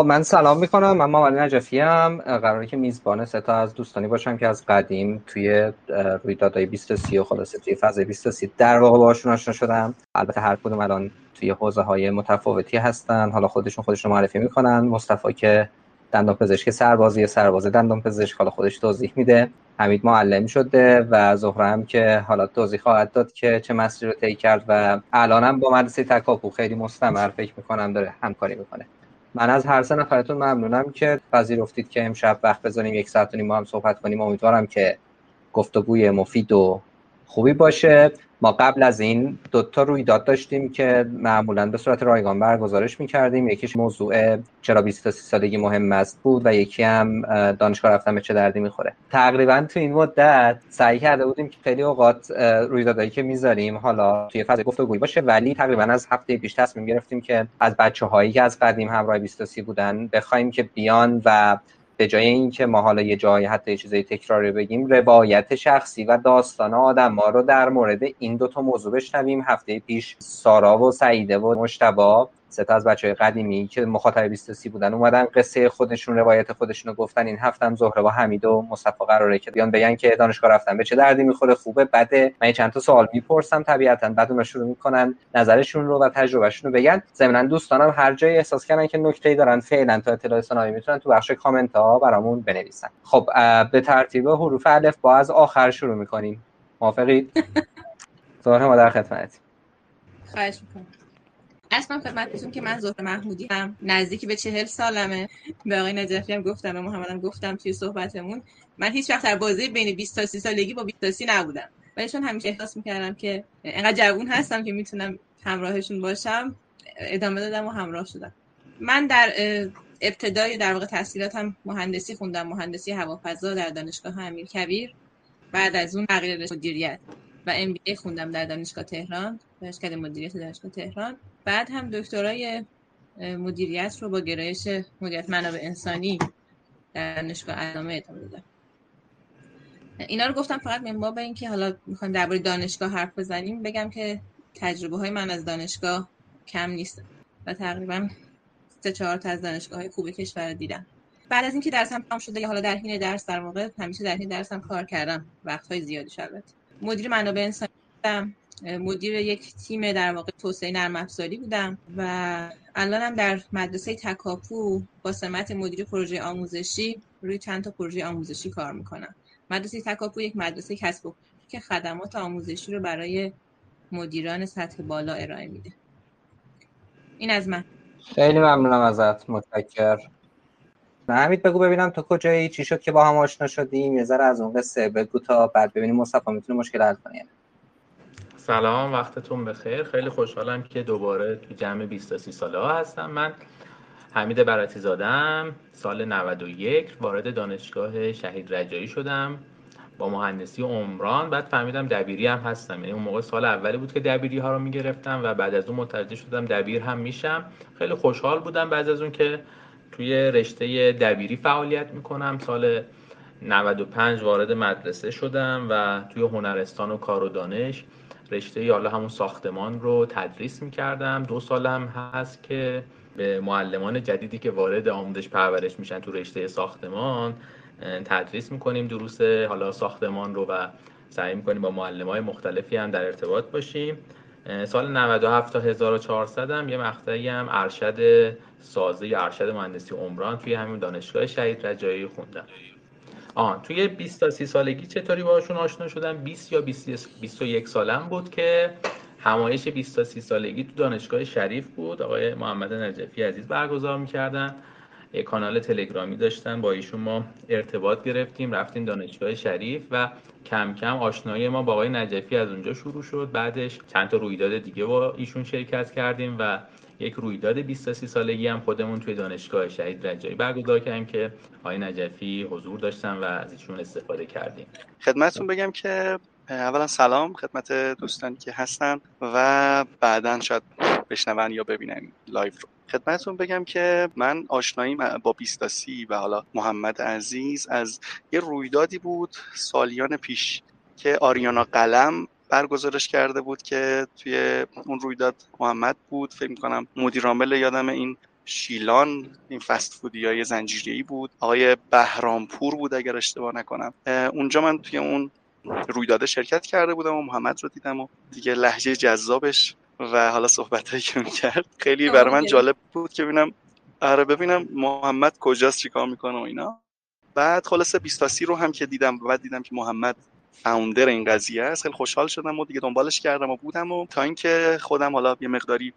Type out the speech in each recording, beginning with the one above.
خب من سلام می‌کنم. من محمد نجفی هم قراره که میزبان ستا از دوستانی باشم که از قدیم توی رویدادهای 20 و خلاصه توی فاز 20 در واقع باشون آشنا شدم. البته هر کدوم الان توی حوزه های متفاوتی هستن. حالا خودشون خودشون معرفی می‌کنن. مصطفی که دندان پزشک سربازی سرباز دندان پزشک. حالا خودش توضیح میده. حمید معلم شده و زهره هم که حالا توضیح خواهد داد که چه مسیری رو طی کرد و الانم با مدرسه تکاپو خیلی مستمر فکر می‌کنم داره همکاری می‌کنه. من از هر سه نفرتون ممنونم که پذیرفتید که امشب وقت بذاریم یک ساعت و با هم صحبت کنیم. امیدوارم که گفتگوی مفید و خوبی باشه. ما قبل از این دوتا رویداد داشتیم که معمولا به صورت رایگان برگزارش می‌کردیم. یکیش موضوع چرا 23 سالگی مهم است بود و یکی هم دانشگاه رفتن به چه دردی می‌خوره. تقریبا تو این مدت سعی کرده بودیم که خیلی اوقات رویدادهایی که می‌ذاریم حالا توی فاز گفتگویی باشه ولی تقریبا از هفته پیش تصمیم گرفتیم که از بچه هایی که از قدیم همراه 23 بودن بخوایم که بیان و به جای اینکه ما حالا یه جایی حتی یه چیزای تکراری بگیم روایت شخصی و داستان آدم ما رو در مورد این دوتا موضوع بشنویم. هفته پیش سارا و سعیده و مشتبا سه از بچه های قدیمی که مخاطب 23 بودن اومدن قصه خودشون روایت خودشون رو گفتن. این هفتم زهره با حمید و مصطفی قراره که بیان بگن که دانشگاه رفتن. به چه دردی می‌خوره؟ خوبه بده. من چند تا سوال می‌پرسم طبیعتا. بعد اون شروع می‌کنن نظرشون رو و تجربهشون رو بگن. ضمن دوستانم هر جایی احساس کردن که نکته‌ای دارن فعلا تا اطلاع رسانی می‌تونن تو بخش کامنت ها برامون بنویسن. خب به ترتیب حروف الف با از آخر شروع می‌کنیم. موافقید؟ زهره ما در خدمت خواهش می‌کنم. اصلا خدمتتون که من زهره محمودی هم نزدیکی به چهل سالمه. به آقای نجفی هم گفتم به محمد گفتم توی صحبتمون. من هیچ وقت در بازی بین 20 تا 30 سالگی با 20 تا 30 نبودم. ولی چون همیشه احساس می‌کردم که انقدر جوون هستم که می‌تونم همراهشون باشم ادامه دادم و همراه شدم. من در ابتدای در واقع تحصیلاتم مهندسی خوندم. مهندسی هوافضا در دانشگاه امیر کبیر بعد از اون تغییر مدیریت و بی خوندم در دانشگاه تهران. دانشکده مدیریت دانشگاه تهران. بعد هم دکترای مدیریت رو با گرایش مدیریت منابع انسانی در دانشگاه علامه ادامه دادم اینا رو گفتم فقط من به اینکه حالا می‌خوایم درباره دانشگاه حرف بزنیم بگم که تجربه های من از دانشگاه کم نیست و تقریبا سه چهار تا از دانشگاه های خوب کشور دیدم. بعد از اینکه درسم تمام شده یا حالا در حین درس در واقع همیشه در حین درسم کار کردم. وقت های زیادی شد مدیر منابع انسانی مدیر یک تیم در واقع توسعه نرم افزاری بودم و الانم در مدرسه تکاپو با سمت مدیر پروژه آموزشی روی چند تا پروژه آموزشی کار می‌کنم. مدرسه تکاپو یک مدرسه کسب که خدمات آموزشی رو برای مدیران سطح بالا ارائه میده. این از من. خیلی ممنونم ازت متشکر حمید بگو ببینم تو کجایی؟ چی شد که با هم آشنا شدیم؟ یه ذره از اون قصه بگو تا بعد ببینیم مصطفی می‌تونه مشکل حل کنه. سلام وقتتون بخیر. خیلی خوشحالم که دوباره تو جمع 20 30 ساله ها هستم. من حمید براتی زادم سال 91 وارد دانشگاه شهید رجایی شدم. با مهندسی عمران. بعد فهمیدم دبیری هم هستم. یعنی اون موقع سال اولی بود که دبیری ها رو می‌گرفتم و بعد از اون متوجه شدم دبیر هم میشم. خیلی خوشحال بودم بعد از اون که توی رشته دبیری فعالیت می‌کنم. سال 95 وارد مدرسه شدم و توی هنرستان و کار و دانش رشته حالا همون ساختمان رو تدریس می‌کردم. دو سالم هست که به معلمان جدیدی که وارد آموزش پرورش میشن تو رشته ساختمان تدریس می‌کنیم. دروس حالا ساختمان رو و سعی می‌کنیم با معلم های مختلفی هم در ارتباط باشیم. سال 97 تا 1400 هم یه مقطعی هم ارشد سازه یا ارشد مهندسی عمران توی همین دانشگاه شهید رجایی خوندم. آه توی 20 تا 30 سالگی چطوری باشون آشنا شدم 20 یا 21 سالم بود که همایش 20 تا 30 سالگی تو دانشگاه شریف بود. آقای محمد نجفی عزیز برگزار می‌کردن. یک کانال تلگرامی داشتن. با ایشون ما ارتباط گرفتیم رفتیم دانشگاه شریف و کم کم آشنایی ما با آقای نجفی از اونجا شروع شد. بعدش چند تا رویداد دیگه با ایشون شرکت کردیم و یک رویداد 20 30 سالگی هم خودمون توی دانشگاه شهید رجایی برگزار کردیم که آقای نجفی حضور داشتن و از ایشون استفاده کردیم. خدمتتون بگم که اولا سلام خدمت دوستانی که هستن و بعدا شاید بشنون یا ببینن live رو. خدمتتون بگم که من آشنایی با بیستاسی و حالا محمد عزیز از یه رویدادی بود سالیان پیش که آریانا قلم برگزارش کرده بود که توی اون رویداد محمد بود. فکر می‌کنم مدیر عامل یادم این شیلان این فست فودی های زنجیری بود. آقای بهرامپور بود اگر اشتباه نکنم. اونجا من توی اون رویداده شرکت کرده بودم و محمد رو دیدم و دیگه لهجه جذابش و حالا صحبت هایی که می‌کرد. خیلی برای من جالب بود که ببینم آره ببینم محمد کجاست چیکار می‌کنه و اینا. بعد خلاصه بیستاسی رو هم که دیدم بعد دیدم که محمد فاوندر این قضیه است. خیلی خوشحال شدم و دیگه دنبالش کردم و بودم و تا اینکه خودم حالا یه مقداری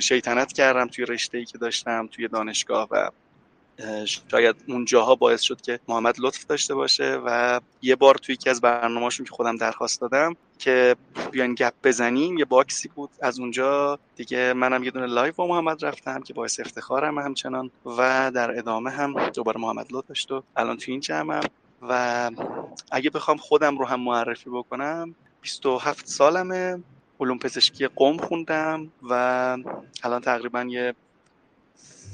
شیطنت کردم توی رشته ای که داشتم توی دانشگاه و شاید اون جاها باعث شد که محمد لطف داشته باشه و یه بار توی یکی از برنامه‌هاشون که خودم درخواست دادم که بیان گپ بزنیم. یه box ی بود از اونجا. دیگه منم یه دونه live با محمد رفتم که باعث افتخارم همچنان و در ادامه هم دوباره محمد لطف داشت و الان توی این جمعم. و اگه بخوام خودم رو هم معرفی بکنم 27 سالمه علوم پزشکی قم خوندم و الان تقریبا یه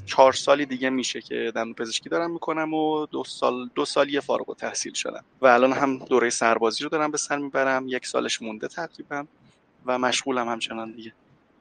چهار سالی دیگه میشه که دندون پزشکی دارم می‌کنم و دو سال دو سالی فارغ التحصیل شدم. و الان هم دوره سربازی رو دارم به سر می‌برم. یک سالش مونده تقریبا و مشغولم همچنان دیگه.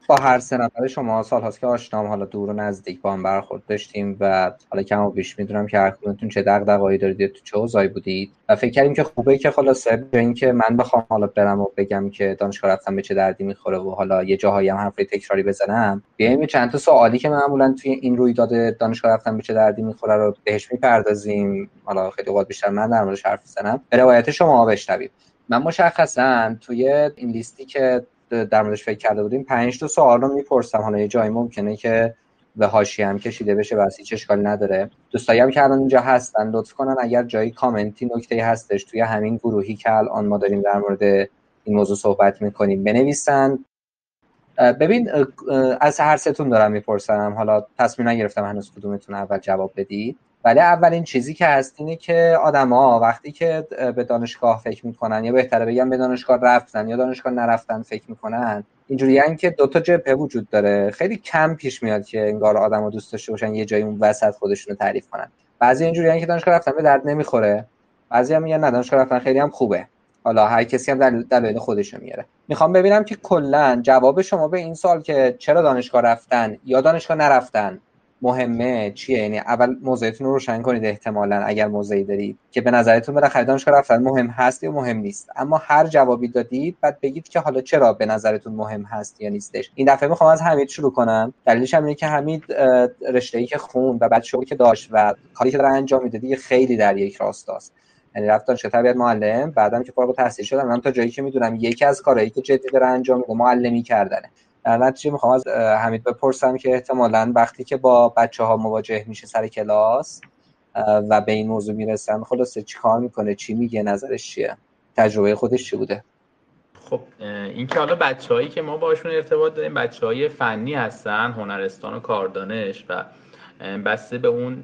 با هر سه نفر شما سال هاست که آشنام حالا دور و نزدیک با هم برخورد داشتیم و حالا کم و بیش می‌دونم که هر کدومتون چه دغدغه‌ای دارید تو چه اوضاعی بودید. و فکر کردیم که خوبه که خلاصه به اینکه من بخوام حالا برم و بگم که دانشگاه رفتم به چه دردی می‌خوره و حالا یه جاهایی هم حرف تکراری بزنم. بیایم چند تا سوالی که معمولا توی این رویداد دانشگاه رفتم به چه دردی می‌خوره رو بهش می‌پردازیم. حالا خیلی اوقات بیشتر من در موردش حرف بزنم به روایت شما بشنویم. من مشخصا توی این لیستی که در موردش فکر کرده بودیم. پنج تا سوال رو می‌پرسم. حالا یه جایی ممکنه که به هاشی هم کشیده بشه و هیچ اشکالی نداره. دوستایی هم که الان اینجا هستن لطف کنن اگر جایی کامنتی نکته هستش توی همین گروهی که الان ما داریم در مورد این موضوع صحبت می‌کنیم بنویسن. ببین از هر ستون دارم می‌پرسم. حالا تصمیم نگرفتم هنوز کدومتون اول جواب بدید. ولی اولین چیزی که هست اینه که آدما وقتی که به دانشگاه فکر می‌کنن یا بهتره بگم به دانشگاه رفتن یا دانشگاه نرفتن فکر می‌کنن اینجوری که دو تا جبهه وجود داره. خیلی کم پیش میاد که انگار آدما دوست داشته باشن یه جایی اون وسط خودشون تعریف کنن. بعضی اینجوری که دانشگاه رفتن به درد نمی‌خوره. بعضی هم میگن نه دانشگاه رفتن خیلی هم خوبه. حالا هر کسی هم دل خودش رو میاره. می‌خوام ببینم که کلا جواب شما به این سال که چرا دانشگاه رفتن یا دانشگاه نرفتن مهمه چیه؟ یعنی اول موضعتون رو روشن کنید احتمالا اگر موضعی دارید که به نظرتون بالاخره دانشگاه رفتن مهم هست یا مهم نیست. اما هر جوابی دادید بعد بگید که حالا چرا به نظرتون مهم هست یا نیستش. این دفعه می‌خوام از حمید شروع کنم. دلیلش هم اینه که حمید رشته ای که خون و بعد شغلی که داشت و کاری که داره انجام میده دیگه خیلی در یک راستاست. یعنی رفت دانشگاه تربیت معلم بعدم که فارغ التحصیل شدم من تا جایی که می‌دونم یکی از کارهایی که جدی داره انجام میده معلمی کردنه. در نتیجه می‌خوام از حمید بپرسم که احتمالا وقتی که با بچه ها مواجه میشه سر کلاس و به این موضوع می‌رسن خلاصه چی کار می‌کنه چی میگه نظرش چیه؟ تجربه خودش چی بوده؟ خب این که حالا بچه هایی که ما باشون ارتباط داریم بچه های فنی هستن هنرستان و کاردانش و بسته به اون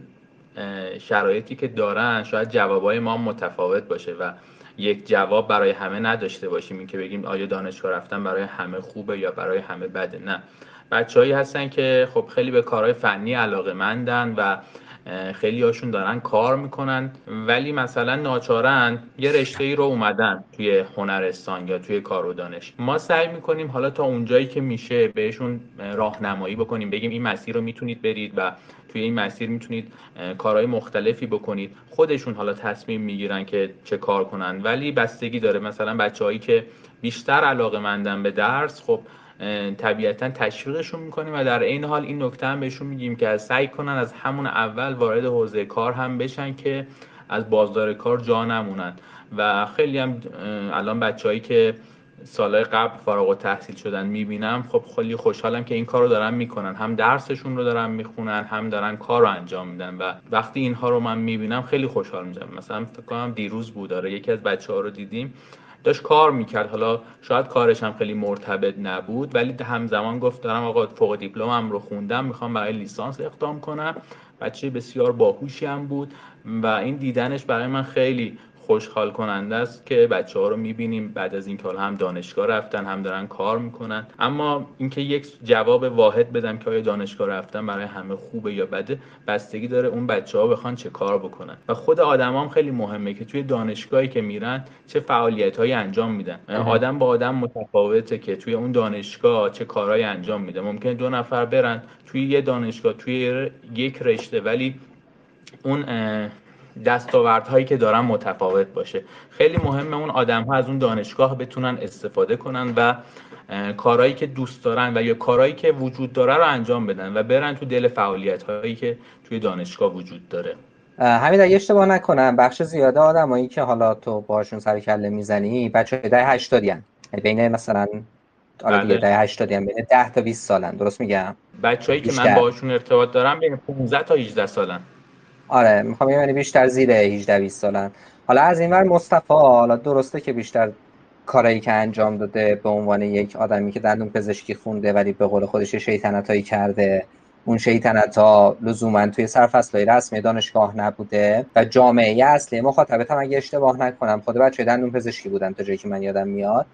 شرایطی که دارن شاید جوابای ما متفاوت باشه و یک جواب برای همه نداشته باشیم. این که بگیم آیا دانشگاه رفتن برای همه خوبه یا برای همه بده. نه. بچههایی هستن که خب خیلی به کارهای فنی علاقه مندن و خیلی هاشون دارن کار می‌کنن. ولی مثلا ناچارن یه رشته ای رو اومدن توی هنرستان یا توی کار و دانش. ما سعی می‌کنیم حالا تا اونجایی که میشه بهشون راهنمایی بکنیم. بگیم این مسیر رو می‌تونید برید و توی این مسیر می‌تونید کارهای مختلفی بکنید. خودشون حالا تصمیم می‌گیرن که چه کار کنن. ولی بستگی داره. مثلا بچههایی که بیشتر علاقه مندن به درس خب طبیعتا تشویقشون می‌کنیم و در این حال این نکته هم بهشون میگیم که سعی کنن از همون اول وارد حوزه کار هم بشن که از بازدار کار جا نمونن. و خیلی هم الان بچههایی که سالهای قبل فارغ و تحصیل شدن می‌بینم خب خیلی خوشحالم که این کار رو دارن می‌کنن. هم درسشون رو دارن می‌خونن هم دارن کار رو انجام میدن و وقتی اینها رو من می‌بینم خیلی خوشحال میشم. مثلا فکر کنم دیروز بود داره یکی از بچه ها رو دیدیم. داشت کار می‌کرد. حالا شاید کارش هم خیلی مرتبط نبود ولی همزمان گفت دارم آقا فوق دیپلمم رو خوندم می‌خوام برای لیسانس اقدام کنم. بچه بسیار باهوشی هم بود و این دیدنش برای من خیلی خوشحال کننده است که بچه ها رو می‌بینیم. بعد از اینکه هم دانشگاه رفتن هم دارن کار می‌کنن. اما اینکه یک جواب واحد بدم که آیا دانشگاه رفتن برای همه خوبه یا بده بستگی داره اون بچه ها بخوان چه کار بکنن. و خود آدم هم خیلی مهمه که توی دانشگاهی که میرن چه فعالیت هایی انجام میدن. آدم با آدم متفاوته که توی اون دانشگاه چه کارهایی انجام میده. ممکنه دو نفر برن توی یه دانشگاه توی یک رشته ولی اون دستاوردهایی که دارن متفاوت باشه. خیلی مهمه اون آدم ها از اون دانشگاه بتونن استفاده کنن و کارهایی که دوست دارن و یا کارهایی که وجود داره رو انجام بدن و برن تو دل فعالیت هایی که توی دانشگاه وجود داره. همین اگه اشتباه نکنم بخش زیاده آدمایی که حالا تو باشون سر کله می‌زنی بچه ده 80 یعنی بین مثلا آره دیگه بله. ده 80 بین 10 تا 20 سالن درست میگم؟ بچه‌ای که من باشون ارتباط دارم بین 15 تا 18 سالن. آره می‌خوام یعنی بیشتر زیر 18 20 سالن. حالا از این ور مصطفی حالا درسته که بیشتر کارایی که انجام داده به عنوان یک آدمی که دندون پزشکی خونده ولی به قول خودش شیطنتایی کرده. اون شیطنت ها لزوما توی سرفصل رسمی دانشگاه نبوده و جامعه اصلی مخاطبت هم اگه اشتباه نکنم خود بچه دندون پزشکی بودن تا جایی که من یادم میاد.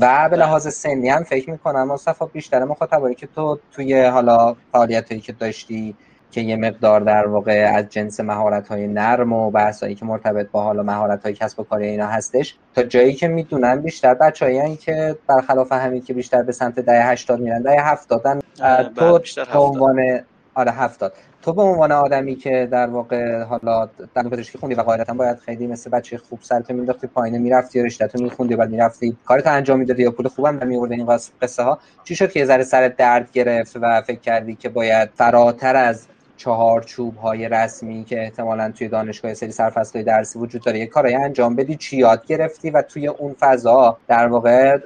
و به لحاظ سنی هم فکر می‌کنم مصطفی بیشتر مخاطبایی که تو توی حالا فعالیت که داشتی که یه مقدار در واقع از جنس مهارت های نرم و بحثایی که مرتبط با حالا مهارت های کسب و کار اینا هستش تا جایی که می‌دونن بیشتر بچه‌ای که برخلاف همین که بیشتر به سمت دهه 80 میرن دهه 70 تو به عنوان آره 70 تو به عنوان آدمی که در واقع حالا دندون پزشکی خوندی و قاعدتا باید خیلی مثل بچه خوب سرت مینداختی پایین می‌رفتی و تو میخوندی و بعد می‌رفتی کارت انجام می‌دادی یا پول خوبم نمیورد این قصه ها چی شد که یه ذره سر درد گرفت و فکر کردی که باید فراتر از چهارچوب های رسمی که احتمالا توی دانشگاه سری سرفصل درسی وجود داره یه کارایی انجام بدی چی یاد گرفتی و توی اون فضا در واقع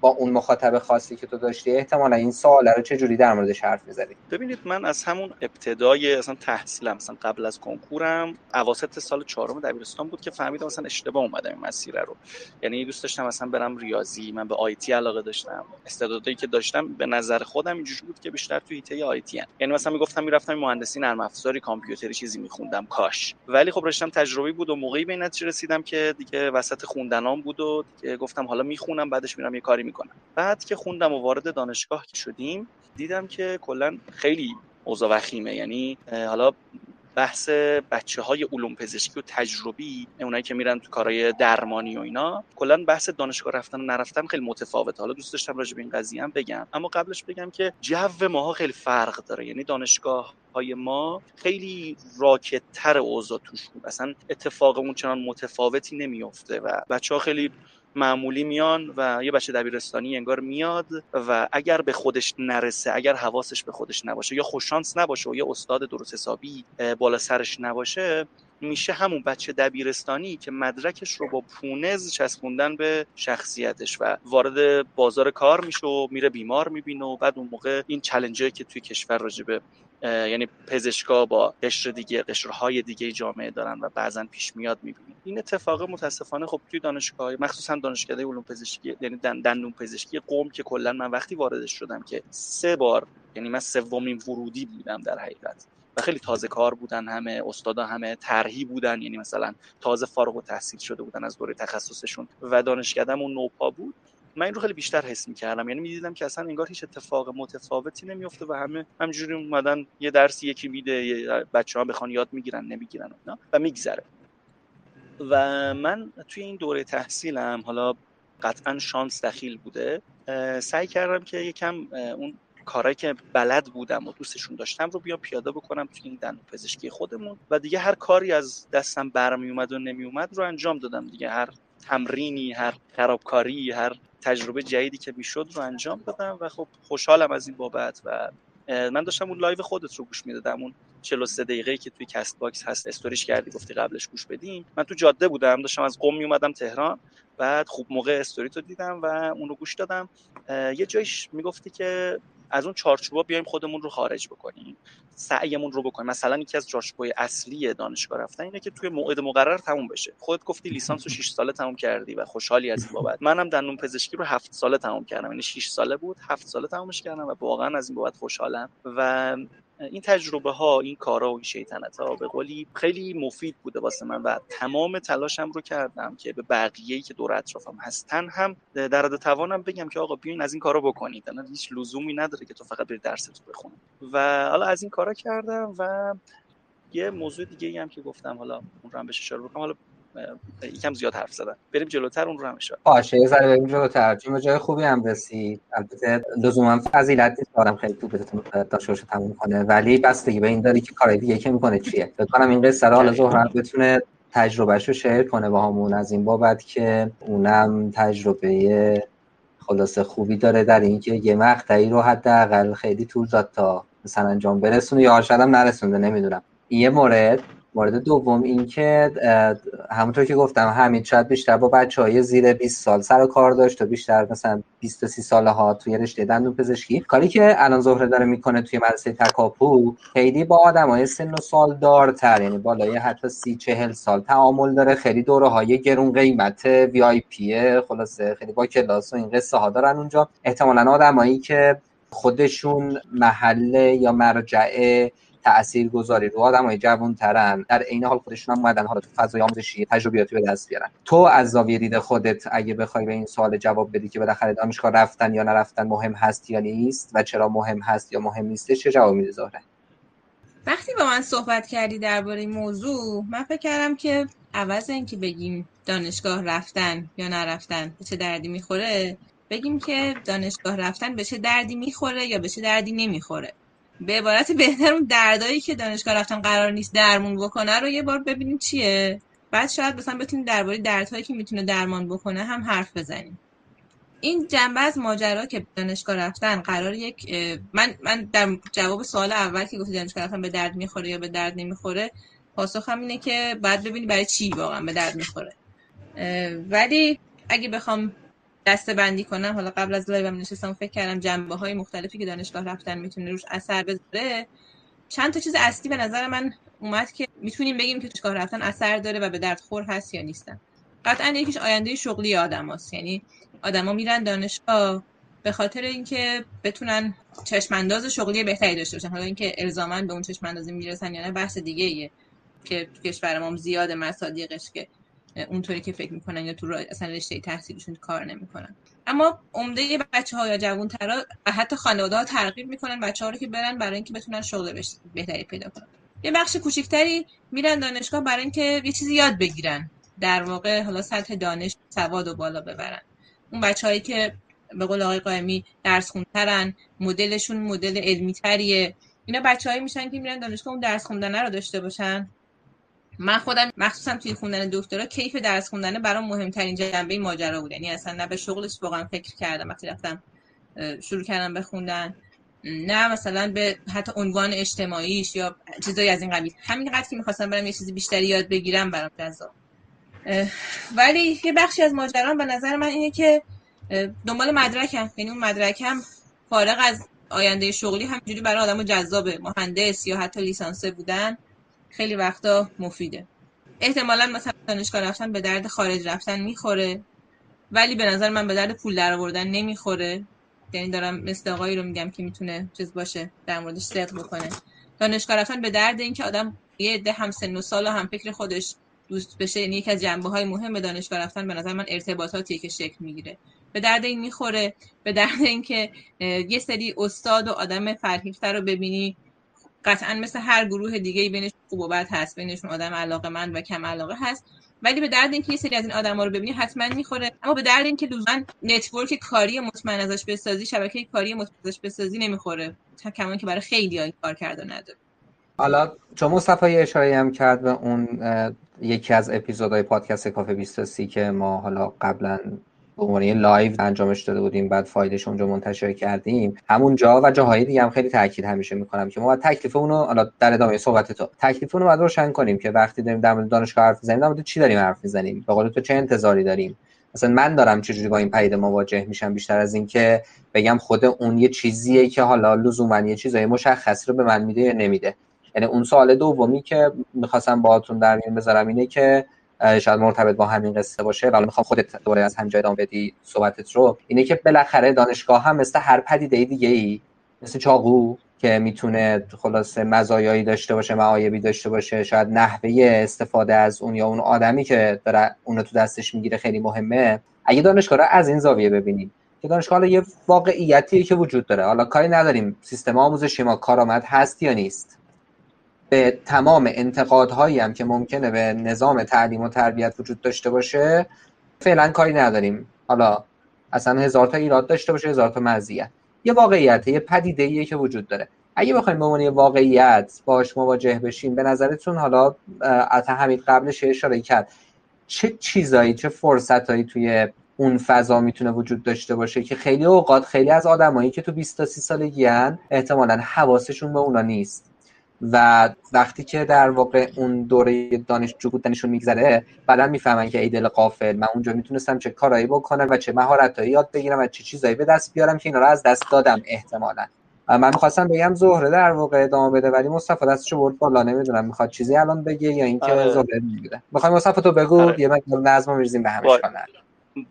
با اون مخاطب خاصی که تو داشتی احتمالا این سوال رو جوری در موردش حرف می‌زدی؟ ببینید من از همون ابتدای اصلا تحصیلم مثلا قبل از کنکورم اواسط سال چهارم دبیرستان بود که فهمیدم مثلا اشتباه اومدم این مسیر رو. یعنی دوست داشتم مثلا برم ریاضی من به آیتی علاقه داشتم. استعدادایی که داشتم به نظر خودم اینجوری بود که بیشتر تو ایته آیتی یعنی مثلا می‌گفتم می‌رفتم مهندسی نرم افزاری کامپیوتری چیزی میخوندم کاش. ولی خب رشتم تجربی بود و موقعی به نتیجه رسیدم که دیگه وسط خوندنام بود و گفتم حالا می‌خونم بعدش میرم یه کاری می‌کنم. بعد که خوندم و وارد دانشگاه که شدیم دیدم که کلا خیلی اوضاع وخیمه یعنی حالا بحث بچه های علوم پزشکی و تجربی اونایی که میرن تو کارهای درمانی و اینا کلا بحث دانشگاه رفتن و نرفتن خیلی متفاوته. حالا دوست داشتم راجع به این قضیه هم بگم. اما قبلش بگم که جو ماها خیلی فرق داره. یعنی دانشگاه های ما خیلی راکت تر اوضاع توش بود. اصلا اتفاق اون چنان متفاوتی نمیفته و بچه ها خیلی معمولی میان و یه بچه دبیرستانی انگار میاد و اگر به خودش نرسه اگر حواسش به خودش نباشه یا خوششانس نباشه و یه استاد درست حسابی بالا سرش نباشه میشه همون بچه دبیرستانی که مدرکش رو با پونز چسبوندن به شخصیتش و وارد بازار کار میشه و میره بیمار می‌بینه و بعد اون موقع این چلنجه که توی کشور راجبه یعنی پزشکا با قشر دیگه قشرهای دیگه جامعه دارن و بعضا پیش میاد می‌بینیم. این اتفاق متاسفانه خب توی دانشگاه مخصوصا دانشکده علوم پزشکی یعنی دندون پزشکی قوم که کلا من وقتی واردش شدم که سه بار یعنی من سومین ورودی بودم در حقیقت. و خیلی تازه کار بودن همه استادا همه طرحی بودن یعنی مثلا تازه فارغ و تحصیل شده بودن از دوره تخصصشون. و دانشکدهمون نوپا بود. من این رو خیلی بیشتر حس می‌کردم. یعنی می‌دیدم که اصلا انگار هیچ اتفاق متفاوتی نمیفته و همه همجوری اومدن یه درسی یکی میده بچه ها بخوان یاد می‌گیرن نمی‌گیرن و, میگذره. و من توی این دوره تحصیلم حالا قطعا شانس دخیل بوده سعی کردم که یکم اون کارهایی که بلد بودم و دوستشون داشتم رو بیا پیاده بکنم توی این دندون پزشکی خودمون و دیگه هر کاری از دستم برمی اومد و نمی اومد رو انجام دادم دیگه. هر تمرینی هر خرابکاری هر تجربه جدیدی که می‌شد رو انجام دادم و خب خوشحالم از این بابت و من داشتم اون live خودت رو گوش می‌دادم اون 43 دقیقه که توی کست باکس هست استوریش کردی گفتی قبلش گوش بدیم من تو جاده بودم داشتم از قم میومدم تهران بعد خوب موقع استوری تو دیدم و اون رو گوش دادم. یه جایش می‌گفتی که از اون چارچوبا بیایم خودمون رو خارج بکنیم سعیمون رو بکنیم. مثلا یکی از چارچوبای اصلی دانشگاه رفتن اینه که توی موعد مقرر تموم بشه. خودت گفتی لیسانس رو 6 ساله تموم کردی و خوشحالی از این بابت. منم دندون پزشکی رو 7 ساله تموم کردم. یعنی 6 ساله بود 7 ساله تمومش کردم و واقعا از این بابت خوشحالم. و این تجربه ها این کارا و این شیطنت ها به قولی خیلی مفید بوده واسه من و تمام تلاشم رو کردم که به بقیه که دور اطرافم هستن هم در حد توانم بگم که آقا بیاین از این کارا بکنید. هیچ لزومی نداره که تو فقط بری درس تو بخونی. و حالا از این کارا کردم و یه موضوع دیگه ای هم که گفتم حالا اون رو هم بهش اشاره بکنم. حالا یکم زیاد حرف زدن. بریم جلوتر اون رو هم اشاره باشه یه ذره بریم جلوتر. چون جای خوبی هم رسید البته لزوما فضیلت نیست کارم خیلی تو داشته باشه تموم کنه. ولی بستگی به این داری که کار دیگه که می‌کنه چیه؟ فکر کنم این قصه حالا زهرا بتونه تجربهش رو شیر کنه با همون. از این بابت که اونم تجربه خلاصه خوبی داره در اینکه یه مقطعی رو حداقل خیلی طول داد تا مثلا انجام برسونه یا شاید هم نرسونده نمی‌دونم. یه مورد مورد دوم اینکه همونطور که گفتم همین شاید بیشتر با بچه های زیر 20 سال سر و کار داشت و بیشتر مثلا 20 تا 30 ساله ها توی رشته دندون پزشکی. کاری که الان زهره داره می‌کنه توی مدرسه تکاپو خیلی با آدم های سن و سال دارتر یعنی بالای حتی 30 40 سال تعامل داره خیلی دوره های گرون قیمت وی آی پی خلاصه خیلی با کلاس و این قصه ها دارن اونجا. احتمالاً آدمایی که خودشون محله یا مرجع تأثیر گذاری رو آدم های جوان ترن در عین حال خودشون هم اومدن حالا تو فضای آموزشی تجربیاتی به دست بیارن. تو از زاویه دید خودت اگه بخوای به این سوال جواب بدی که بالاخره دانشگاه رفتن یا نرفتن مهم هست یا نیست و چرا مهم هست یا مهم نیست چه جواب میده زهره وقتی با من صحبت کردی درباره این موضوع من فکر کردم که عوض اینکه بگیم دانشگاه رفتن یا نرفتن به چه دردی می‌خوره بگیم که دانشگاه رفتن به چه دردی می‌خوره یا به چه دردی نمی‌خوره. به عبارت بهتر اون دردایی که دانشگاه رفتن قرار نیست درمون بکنه رو یه بار ببینیم چیه. بعد شاید مثلا بتونیم درباره دردهایی که می‌تونه درمان بکنه هم حرف بزنیم. این جنبه از ماجرا که دانشگاه رفتن قرار یک من من در جواب سوال اول که گفتی دانشگاه رفتن به درد می‌خوره یا به درد نمی‌خوره پاسخم اینه که بعد ببینی برای چی واقعا به درد می‌خوره. ولی اگه بخوام دسته بندی کنم. حالا قبل از live نشستم فکر کردم جنبه های مختلفی که دانشگاه رفتن می‌تونه روش اثر بذاره. چند تا چیز اصلی به نظر من اومد که می‌تونیم بگیم که دانشگاه رفتن اثر داره و به درد خور هست یا نیستن. قطعا یکیش آینده شغلی آدم هست. یعنی آدما میرن دانشگاه به خاطر اینکه بتونن چشمانداز شغلی بهتری داشته باشن. حالا اینکه الزاما به اون چشماندازی می‌رسن یا نه بحث دیگه ایه که کشور ما زیاد مصادیقش که اونطوری که فکر می‌کنن یا تو را اصلا رشته تحصیلشون کار نمی‌کنن. اما عمده بچه ها یا جوون ترا حتی خانواده ها ترغیب می‌کنن بچه ها رو که برن برای اینکه بتونن شغل بهتری پیدا کنن. یه بخش کوچیکتری میرن دانشگاه برای اینکه یه چیزی یاد بگیرن. در واقع حالا سطح دانش سواد و بالا ببرن. اون بچه هایی که به قول آقای قائمی درس خونترن مدلشون مدل علمی تریه اینا بچههایی میشن که میرن دانشگاه اون درس خوندن رو داشته باشن. من خودم مخصوصا توی خوندن دکترا کیف درس خوندن برام مهمترین جنبه ماجرا بود. یعنی اصلا نه به شغلش واقعا فکر کردم وقتی رفتم شروع کردم به خوندن نه مثلا به حتی عنوان اجتماعیش یا چیزایی از این قبیل. همین قدر که می‌خواستم برم یه چیزی بیشتری یاد بگیرم برام جذاب. ولی یه بخشی از ماجرا به نظر من اینه که دنبال مدرکم. یعنی اون مدرکم فارغ از آینده شغلی همینجوری برای آدم جذابه. مهندس یا حتی لیسانسه بودن. خیلی وقتا مفیده. احتمالا مثلا دانشگاه رفتن به درد خارج رفتن می‌خوره ولی به نظر من به درد پول در آوردن نمی‌خوره. یعنی دارم مثل آقایی رو میگم که می‌تونه چیز باشه در موردش صدق بکنه. دانشگاه رفتن به درد اینکه آدم یه عده هم سن و سال و هم فکر خودش دوست بشه یعنی یکی از جنبه های مهم دانشگاه رفتن به نظر من ارتباطاتیه که شکل می‌گیره. به درد این می‌خوره به درد اینکه یه سری استاد و آدم فرهیخته رو ببینی قطعا مثل هر گروه دیگه بینش خوب و بد هست. بینشون آدم علاقه من و کم علاقه هست. ولی به درد اینکه یه سری از این آدما رو ببینی حتما می‌خوره. اما به درد اینکه لزوما نتورک کاری مطمئن ازش بسازی شبکه کاری مطمئن ازش بسازی نمی‌خوره. کمان که برای خیلی های کار کرده نداره. حالا چون مصطفی اشاره هم کرد به اون یکی از اپیزودهای پادکست کافه 23 که ما حالا قبلا به عنوان live انجامش داده بودیم بعد فایلش اونجا منتشر کردیم. همونجا و جاهای دیگه هم خیلی تاکید همیشه می‌کنم که ما باید تکلیف اونو حالا در ادامه صحبت تو تکلیف اونو باید روشن کنیم که وقتی داریم در مورد دانشگاه حرف می‌زنیم در مورد چی داریم حرف می‌زنیم؟ به قول تو چه انتظاری داریم؟ مثلا من دارم چجوری با این پدیده مواجه میشم؟ بیشتر از اینکه بگم خود اون یه چیزیه که حالا لزوما یه چیزای مشخصی رو به من میده یا نمیده. یعنی اون سوال دومی که می‌خواستم باهاتون در میون بذارم اینه که شاید مرتبط با همین قصه باشه. ولی می‌خوام خودت دوباره از همینجا ادامه بدی صحبتت رو. اینه که بالاخره دانشگاه هم مثل هر پدیده دیگه ای مثل چاقو که می‌تونه خلاصه مزایایی داشته باشه معایبی داشته باشه شاید نحوه استفاده از اون یا اون آدمی که داره اونو تو دستش می‌گیره خیلی مهمه. اگه دانشگاه رو از این زاویه ببینیم که دانشگاه یه واقعیتیه که وجود داره. حالا کاری نداریم. سیستم آموزشی ما کارآمد هست یا نیست. به تمام انتقادهایی هم که ممکنه به نظام تعلیم و تربیت وجود داشته باشه فعلا کاری نداریم. حالا اصلا هزار تا ایراد داشته باشه هزار تا مزیت یه واقعیت یه پدیده ایه که وجود داره. اگه بخوایم به عنوان یه واقعیت باش مواجه بشیم به نظرتون حالا از همین قبلش اشاره کرد. چه چیزایی چه فرصتایی توی اون فضا می‌تونه وجود داشته باشه که خیلی اوقات خیلی از آدمایی که تو 20 تا 30 سالگی احتمالا حواسشون به اونا نیست؟ و وقتی که در واقع اون دوره دانشجو بودنشون میگذره بعدا می‌فهمن که ای دل قافل من اونجا می‌تونستم چه کارایی بکنم و چه مهارتایی یاد بگیرم و چه چیزایی به دست بیارم که اینا رو از دست دادم احتمالا. من می‌خواستم بگم زهره در واقع ادامه بده ولی مصطفی دستشو برد بالا. نمی‌دونم می‌خواد چیزی الان بگه یا اینکه آره. زهره میگه می‌خوای مصطفی تو بگو؟ آره. یه مقدار نظم میریزیم به همش با...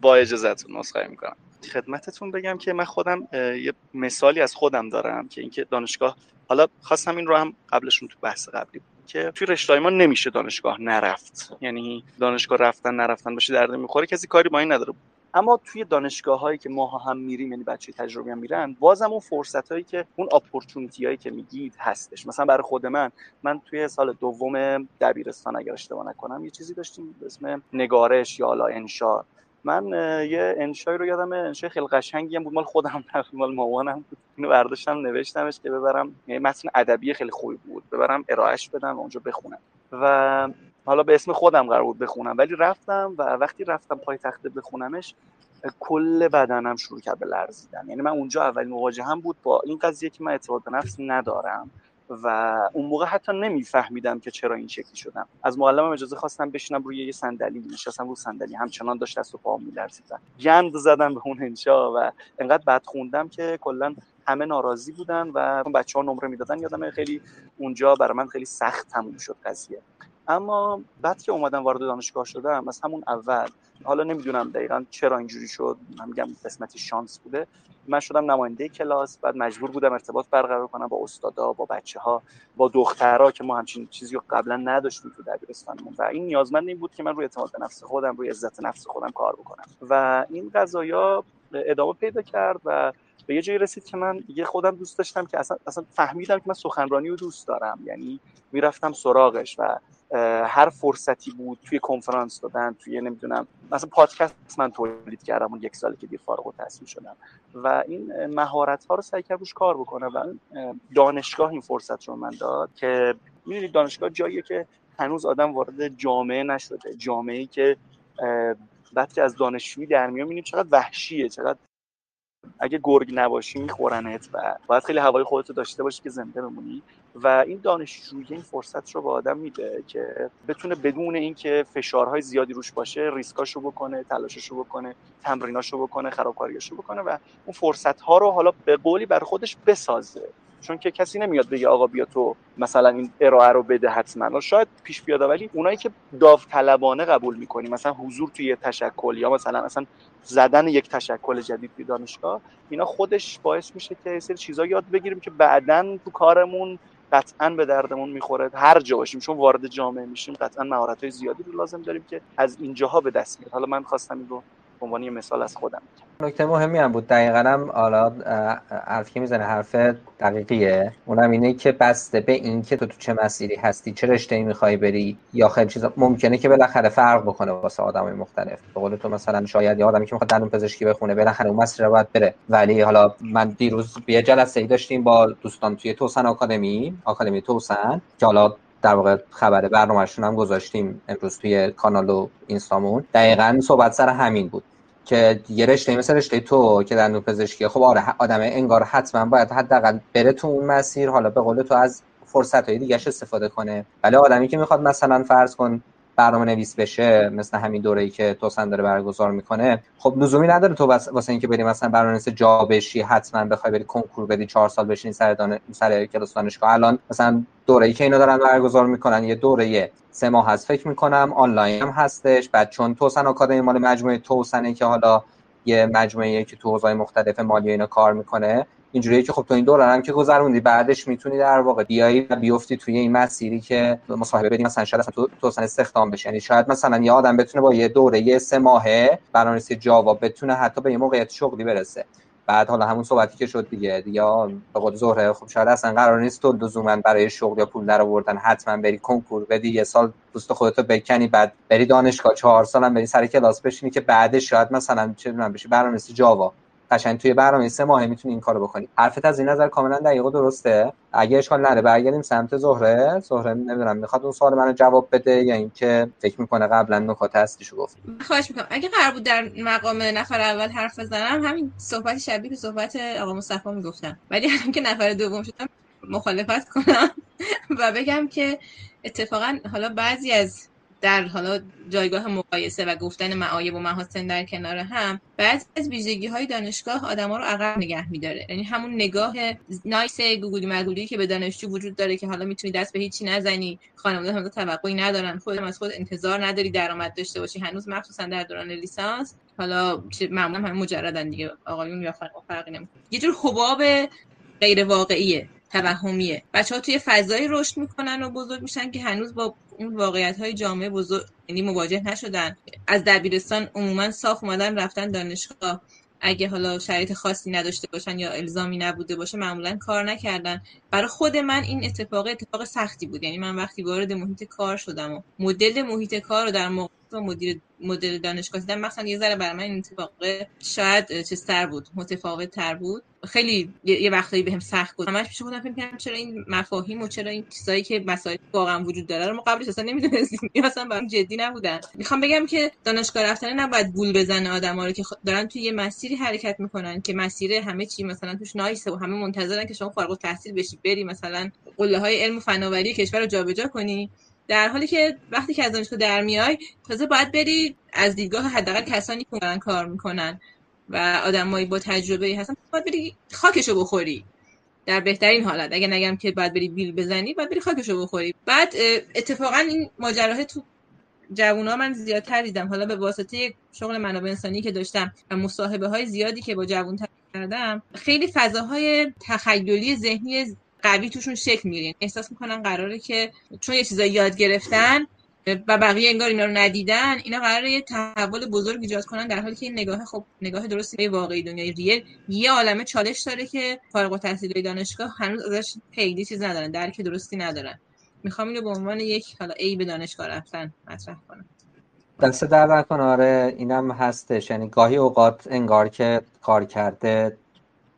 با اجازهتون نسخه می‌کنم. خدمتتون بگم که من خودم یه مثالی از خودم دارم که اینکه دانشگاه حالا خواستم این رو هم قبلشون تو بحث قبلی که توی رشته ما نمیشه دانشگاه نرفت. یعنی دانشگاه رفتن نرفتن باشه درد می‌خوره کسی کاری با این نداره. اما توی دانشگاه هایی که ما هم میریم یعنی بچه تجربی هم میرن بازم اون فرصت هایی که اون اپورتونتی هایی که میگید هستش. مثلا برای خود من من توی سال دوم دبیرستان اگر اشتباه نکنم یه چیزی داشتیم به اسم نگارش یا حالا انشا من یه انشای رو یادم انشای خیلی قشنگی هم بود. مال خودم مال مامانم بود. اینو برداشتم نوشتمش که ببرم. یعنی متن ادبی خیلی خوبی بود. ببرم ارائهش بدم و اونجا بخونم. و حالا به اسم خودم قرار بود بخونم. ولی رفتم و وقتی رفتم پای تخته بخونمش کل بدنم شروع کرد به لرزیدن. یعنی من اونجا اولین مواجهم بود با این قضیه که من اعتماد به نفس ندارم. و اون موقع حتی نمیفهمیدم که چرا این شکلی شدم. از معلمم اجازه خواستم بشینم روی یه صندلی نشستم رو صندلی همچنان داشت دست و پاهم میلرزید گند زدم به اون انشا و انقدر بد خوندم که کلا همه ناراضی بودن و بچه ها نمره می‌دادن. یادم خیلی اونجا برای من خیلی سخت تموم شد قضیه. اما بعد که اومدم وارد دانشگاه شدم از همون اول حالا نمی‌دونم دقیقا چرا اینجوری شد من میگم قسمتی شانس بوده. من شدم نماینده کلاس بعد مجبور بودم ارتباط برقرار کنم با استادا با بچه ها با دخترها که ما همچین چیزی رو قبلا نداشتیم تو دبیرستانمون. و این نیازمند این بود که من روی اعتماد به نفس خودم روی عزت نفس خودم کار بکنم. و این قضايا ادامه پیدا کرد و به یه جایی رسید که من یه خودم دوست داشتم که اصلا, اصلا فهمیدم که من سخنرانی رو دوست دارم. یعنی می‌رفتم سراغش و هر فرصتی بود توی کنفرانس دادن توی نمی‌دونم مثلا پادکست من تولید کردم اون یک سالی که دیر فارغ التحصیل شدم. و این مهارت ها رو سعی کرد روش کار بکنه و دانشگاه این فرصت رو من داد که می‌دونید دانشگاه جاییه که هنوز آدم وارد جامعه نشده. جامعه که بعد که از دانشجویی در میاد می‌بینیم چقدر وحشیه چقدر اگه گرگ نباشی میخورنت و باید خیلی هوای خودتو داشته باشی که زنده بمونی. و این دانشجویی این فرصت رو به آدم میده که بتونه بدون اینکه فشارهای زیادی روش باشه ریسکاشو بکنه تلاششو بکنه تمریناشو بکنه خرابکاریاشو بکنه و اون فرصت ها رو حالا به قولی بر خودش بسازه. چون که کسی نمیاد بگه آقا بیا تو مثلا این ارائه رو بده حتما. شاید پیش بیاد ولی اونایی که داوطلبانه قبول می‌کنی مثلا حضور توی تشکل یا مثلا مثلا زدن یک تشکل جدید توی دانشگاه اینا خودش باعث میشه که سری چیزا یاد بگیریم که بعدا تو کارمون قطعا به دردمون می‌خوره. هر جا باشیم چون وارد جامعه میشیم قطعا مهارت های زیادی رو لازم داریم که از اینجاها به دست میاد حالا من خواستم این رو عنوان یه مثال از خودم نکته مهمی هم بود. دقیقا هم حالا حرف که می‌زنه؟ حرف دقیقیه. اونم اینه که بسته به این که تو تو چه مسیری هستی چه رشته ای می‌خوای بری یا خیلی چیزا ممکنه که بالاخره فرق بکنه واسه آدمای مختلف. به قول تو مثلا شاید یه آدمی که می‌خواد دندون پزشکی بخونه بالاخره اون مسیر رو باید بره. ولی حالا من دیروز یه جلسه ای داشتیم با دوستان توی توسن آکادمی آکادمی توسن که حالا در واقع خبر برنامهشون هم گذاشتیم امروز توی کانال و اینستامون. دقیقا صحبت سر همین بود که یه رشته مثل رشته تو که دندون پزشکی خب آره آدم انگار حتما باید حداقل بره تو اون مسیر حالا به قول تو از فرصت های دیگه استفاده کنه. ولی آدمی که می‌خواد مثلا فرض کن برنامه نویس بشه مثل همین دوره‌ای که توسن داره برگزار می‌کنه خب لزومی نداره تو واسه اینکه بری مثلا برنامه نویس جا بشی حتما بخوای بری کنکور بدی چهار سال بشین سر دان... سر کلاس دانشگاه. الان مثلا دوره‌ای که اینا دارن برگزار می‌کنن یه دوره سه ماه هست فکر می‌کنم آنلاین هم هستش. بعد چون توسن آکادمی مال مجموعه توسنه که حالا یه مجموعه که تو حوزه‌های مختلف مالی اینا کار می‌کنه اینجوریه که خب تو این دوران هم که گذروندی بعدش می‌تونی در واقع بیایی و بیفتی توی این مسیری که مصاحبه بدی مثلا شاید اصلا تو توسن استخدام بشه یعنی شاید مثلا یه آدم بتونه با یه دوره یه سه ماهه برنامه‌نویسی جاوا بتونه حتی به یه موقعیت شغلی برسه. بعد حالا همون صحبتی که شد دیگه. دیگه به قول زهره خب شاید اصلا قرار نیست تو لزوما برای شغل یا پول در آوردن حتما بری کنکور بدی یه سال پوست خودتو بکنی بعد بری دانشگاه چهار سالم بری سر کلاس بشینی که بعدش شاید مثلا چه می‌دونم بشی جاوا. قشنگ توی برنامه سه ماهه می‌تونی این کارو بکنی. حرفت از این نظر کاملا دقیق و درسته. اگه اشکال نره برگردیم سمت زهره. زهره نمی‌دونم می‌خواد اون سوال منو جواب بده یا اینکه فکر می‌کنه قبلا نکات هستیشو گفت. خواهش می‌کنم. اگه قرار بود در مقام نفر اول حرف بزنم همین صحبت شبیه به صحبت آقا مصطفی می‌گفتم ولی الان که نفر دوم شدم مخالفت کنم و بگم که اتفاقا حالا بعضی از در حالا جایگاه مقایسه و گفتن معایب و محاسن در کنار هم بعضی از ویژگی های دانشگاه آدما رو عقب نگه میداره. یعنی همون نگاه نایس گوگلی مگولی که به دانشجو وجود داره که حالا می‌تونی دست به هیچی نزنی خانواده هم توقعی ندارن خودت از خود انتظار نداری درآمد داشته باشی. هنوز مخصوصا در دوران لیسانس حالا معمولا هم مجردن دیگه آقایون یا فرقی نمی‌کنه. یه جور حباب غیر واقعیه توهمیه. بچه ها توی فضایی رشد می‌کنن و بزرگ میشن که هنوز با اون واقعیت های جامعه بزرگ یعنی مواجه نشدن. از دبیرستان عموما صاف اومدن رفتن دانشگاه. اگه حالا شرایط خاصی نداشته باشن یا الزامی نبوده باشه معمولا کار نکردن. برای خود من این اتفاق اتفاق سختی بود. یعنی من وقتی وارد محیط کار شدم و مدل محیط کار رو در موقع مدیر مدل دانشگاه دیدم. مثلا یه ذره برای من این اتفاق شاید چه سر بود متفاوت تر بود. خیلی یه وقتایی بهم سخت بود همش پیش خودم فکر چرا این مفاهیم و چرا این چیزایی که مسائل واقعا وجود داره رو ما قبلش اصلا نمی‌دونستیم. اصلا برام جدی نبودن. می‌خوام بگم که دانشگاه رفتن نباید گول بزنه آدما رو که دارن توی یه مسیری حرکت می‌کنن که مسیر همه چی مثلا توش نایسه و همه منتظرن که شما فارغ التحصیل بشی بری مثلا قله های علم و فناوری کشور رو جابجا کنی. در حالی که وقتی که از دانشگاه در میای تازه باید بری از دیدگاه حداقل کسانی که دارن کار می‌کنن و آدمایی با تجربه هستن باید بری خاکشو بخوری در بهترین حالت. اگه نگم که باید بری بیل بزنی باید بری خاکشو بخوری. بعد اتفاقا این ماجراهای تو جوونا من زیادتر دیدم. حالا به واسطه شغل منابع انسانی که داشتم و مصاحبه های زیادی که با جوون کردم خیلی فضاهای تخیلی ذهنی قوی توشون شکل می‌گیرین احساس می‌کنن قراره که چون یه چیزایی یاد گرفتن و بقیه انگار اینا رو ندیدن اینا قراره یه تحول بزرگ ایجاد کنن در حالی که این نگاه خب نگاه درستی به واقعی دنیای ریل یه عالمه چالش داره که فارغ التحصیلی دانشگاه هنوز ازش خیلی چیز ندارن درک درستی ندارن. می‌خوام اینو به عنوان یک حالا ای به دانشگاه رفتن مطرح کنم. دست در آره اینم هستش. یعنی گاهی اوقات انگار که کار کرده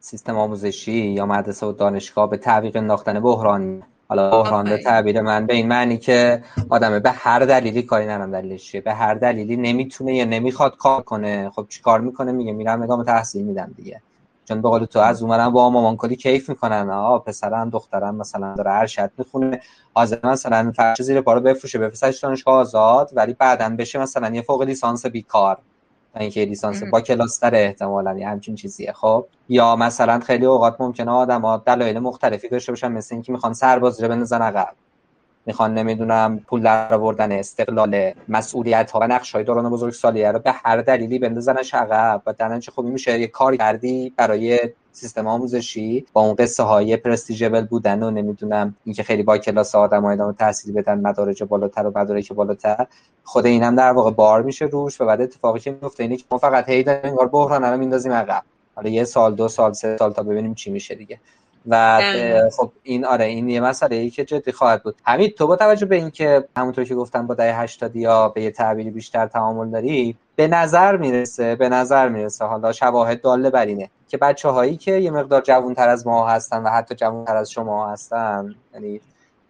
سیستم آموزشی یا مدرسه و دانشگاه به تعویق انداختن بحران. حالا بحران به تعبیر من به این معنی که آدمه به هر دلیلی کاری ندارم دلیلش به هر دلیلی نمی‌تونه یا نمی‌خواد کار کنه. خب چیکار می‌کنه؟ میگه میرم ادامه تحصیل میدم دیگه. چون به قول تو از اومدن با مامان کلی کیف می‌کنن. آ پسرم دخترم مثلا داره ارشد می‌خونه. حاضر مثلا فرش زیر پارو بفروشه بفرستش دانشگاه آزاد ولی بعدم بشه مثلا یه فوق لیسانس بیکار. اینکه لیسانس با کلاس داره احتمالاً یه همچین چیزیه خب؟ یا مثلا خیلی اوقات ممکنه آدم دلایل مختلفی داشته باشن مثل اینکه می‌خوان سربازی رو بندازن عقب. می‌خوان نمی‌دونم پول در آوردن استقلال مسئولیت ها و نقش های دوران بزرگ سالیه رو به هر دلیلی بندازنش عقب و در خب میشه. یه کاری کردی برای سیستم آموزشی با اون قصه های پرستیژبل بودن و نمی‌دونم اینکه خیلی با کلاس آدم های ادامه تحصیل بدن مدارج بالاتر و مدارج بالاتر. خود اینم در واقع بار میشه روش و بعد اتفاقی که میفته اینه که ما فقط هی انگار بحران رو میندازیم عقب. حالا یه سال دو سال سه سال تا ببینیم چی میشه دیگه. و خب این آره این یه مسئله ای که جدی خواهد بود. همین تو با توجه به اینکه همونطور که گفتم با دهه 80 یا به یه تعبیری بیشتر تعامل داری به نظر می‌رسه به نظر می‌رسه حالا شواهد داله بر اینه که بچه هایی که یه مقدار جوانتر از ما هستن و حتی جوانتر از شما هستن یعنی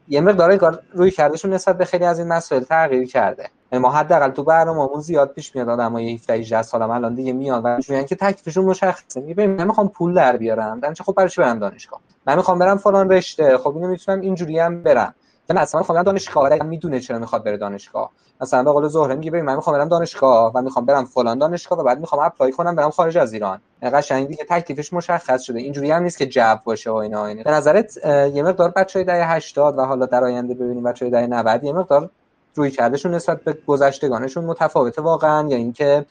یه مقدار روی کردشون نسبت به خیلی از این مسائل تغییر کرده. ما حداقل تو برنامه‌مون زیاد پیش میاد آدمای 17 18 سال الان دیگه میان و میگن که تکلیفشون مشخصه. میگه من می‌خوام پول در بیارم. در خب برای چی برم دانشگاه؟ من می‌خوام برم فلان رشته. خب اینو می‌تونم اینجوری هم برم. من اصلا می‌خوام دانشگاه. ولی می‌دونه چرا می‌خواد بره دانشگاه. مثلا به قول زهره میگه ببین من می‌خوام برم دانشگاه و می‌خوام برم فلان دانشگاه و بعد می‌خوام اپلای کنم برم خارج از ایران. قشنگ دیگه تکلیفش مشخص شده. اینجوری هم نیست که جو باشه و اینا. اینا به نظرت یه مقدار بچهای دهه 80 و حالا در آینده ببینیم بچهای دهه 90 یه مقدار روی کردشون نسبت به گذشتگانشون متفاوته واقعا. یا اینکه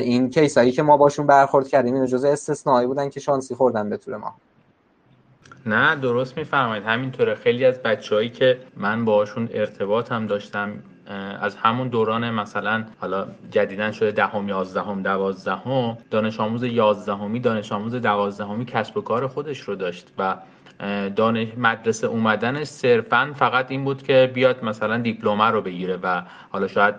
این کیسایی که ما باشون برخورد کردیم این جزء استثنایی بودن که شانسی خوردن به طور ما. نه درست میفرمایید. همینطوره. خیلی از بچههایی که من باشون ارتباط هم داشتم از همون دوران مثلا حالا جدیدن شده دهم یازدهم دوازدهم دانش آموز یازدهمی دانش آموز دوازدهمی کسب و کار خودش رو داشت و دانش مدرسه اومدنش صرفا فقط این بود که بیاد مثلا دیپلمه رو بگیره و حالا شاید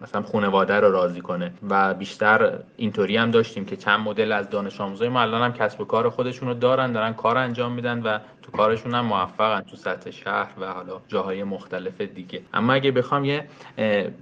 مثلا خانواده رو راضی کنه. و بیشتر اینطوری هم داشتیم که چند مدل از دانش آموزای ما الان هم کسب و کار خودشون رو دارن دارن کار انجام میدن و تو کارشون هم موفقن تو سطح شهر و حالا جاهای مختلف دیگه. اما اگه بخوام یه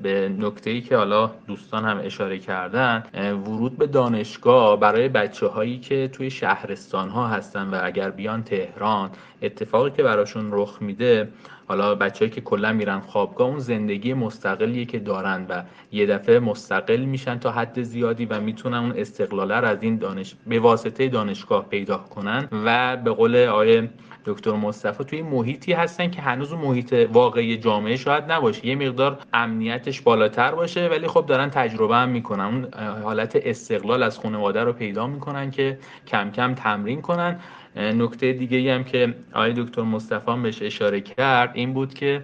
به نکته ای که حالا دوستان هم اشاره کردن ورود به دانشگاه برای بچه هایی که توی شهرستان ها هستن و اگر بیان تهران اتفاقی که براشون رخ میده حالا بچههایی که کلا میرن خوابگاه اون زندگی مستقلیه که دارن و یه دفعه مستقل میشن تا حد زیادی و می‌تونن اون استقلاله رو از این دانش به واسطه دانشگاه پیدا کنن و به قول آقای دکتر مصطفی توی محیطی هستن که هنوز محیط واقعی جامعه شاید نباشه. یه مقدار امنیتش بالاتر باشه ولی خب دارن تجربه هم می‌کنن. اون حالت استقلال از خانواده رو پیدا می‌کنن که کم کم تمرین کنن. نکته دیگه هم که آقای دکتر مصطفی بهش اشاره کرد این بود که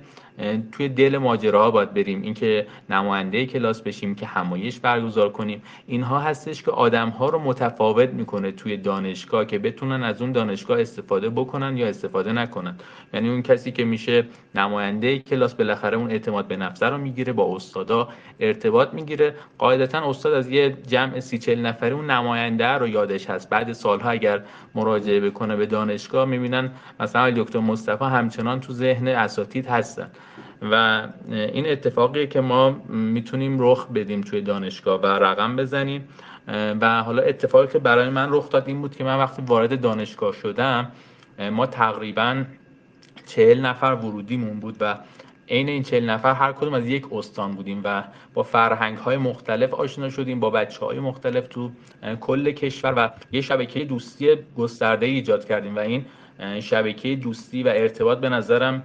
توی دل ماجراها باید بریم. اینکه نماینده کلاس بشیم که همایش برگزار کنیم. اینها هستش که آدم ها رو متفاوت می‌کنه توی دانشگاه که بتونن از اون دانشگاه استفاده بکنن یا استفاده نکنن. یعنی اون کسی که میشه نماینده کلاس بالاخره اون اعتماد به نفس رو می‌گیره با استادا ارتباط می‌گیره. قاعدتا استاد از یه جمع سی چل نفری اون نماینده رو یادش هست. بعد سالها اگر مراجعه بکنه به دانشگاه می‌بینن مثلا دکتر مصطفی همچنان تو ذهن اساتید هستن. و این اتفاقی که ما می‌تونیم رخ بدیم توی دانشگاه و رقم بزنیم. و حالا اتفاقی که برای من رخ داد این بود که من وقتی وارد دانشگاه شدم ما تقریبا چهل نفر ورودیمون بود و عین این چهل نفر هر کدوم از یک استان بودیم و با فرهنگ های مختلف آشنا شدیم با بچه های مختلف تو کل کشور و یه شبکه دوستی گسترده ایجاد کردیم. و این شبکه دوستی و ارتباط به نظرم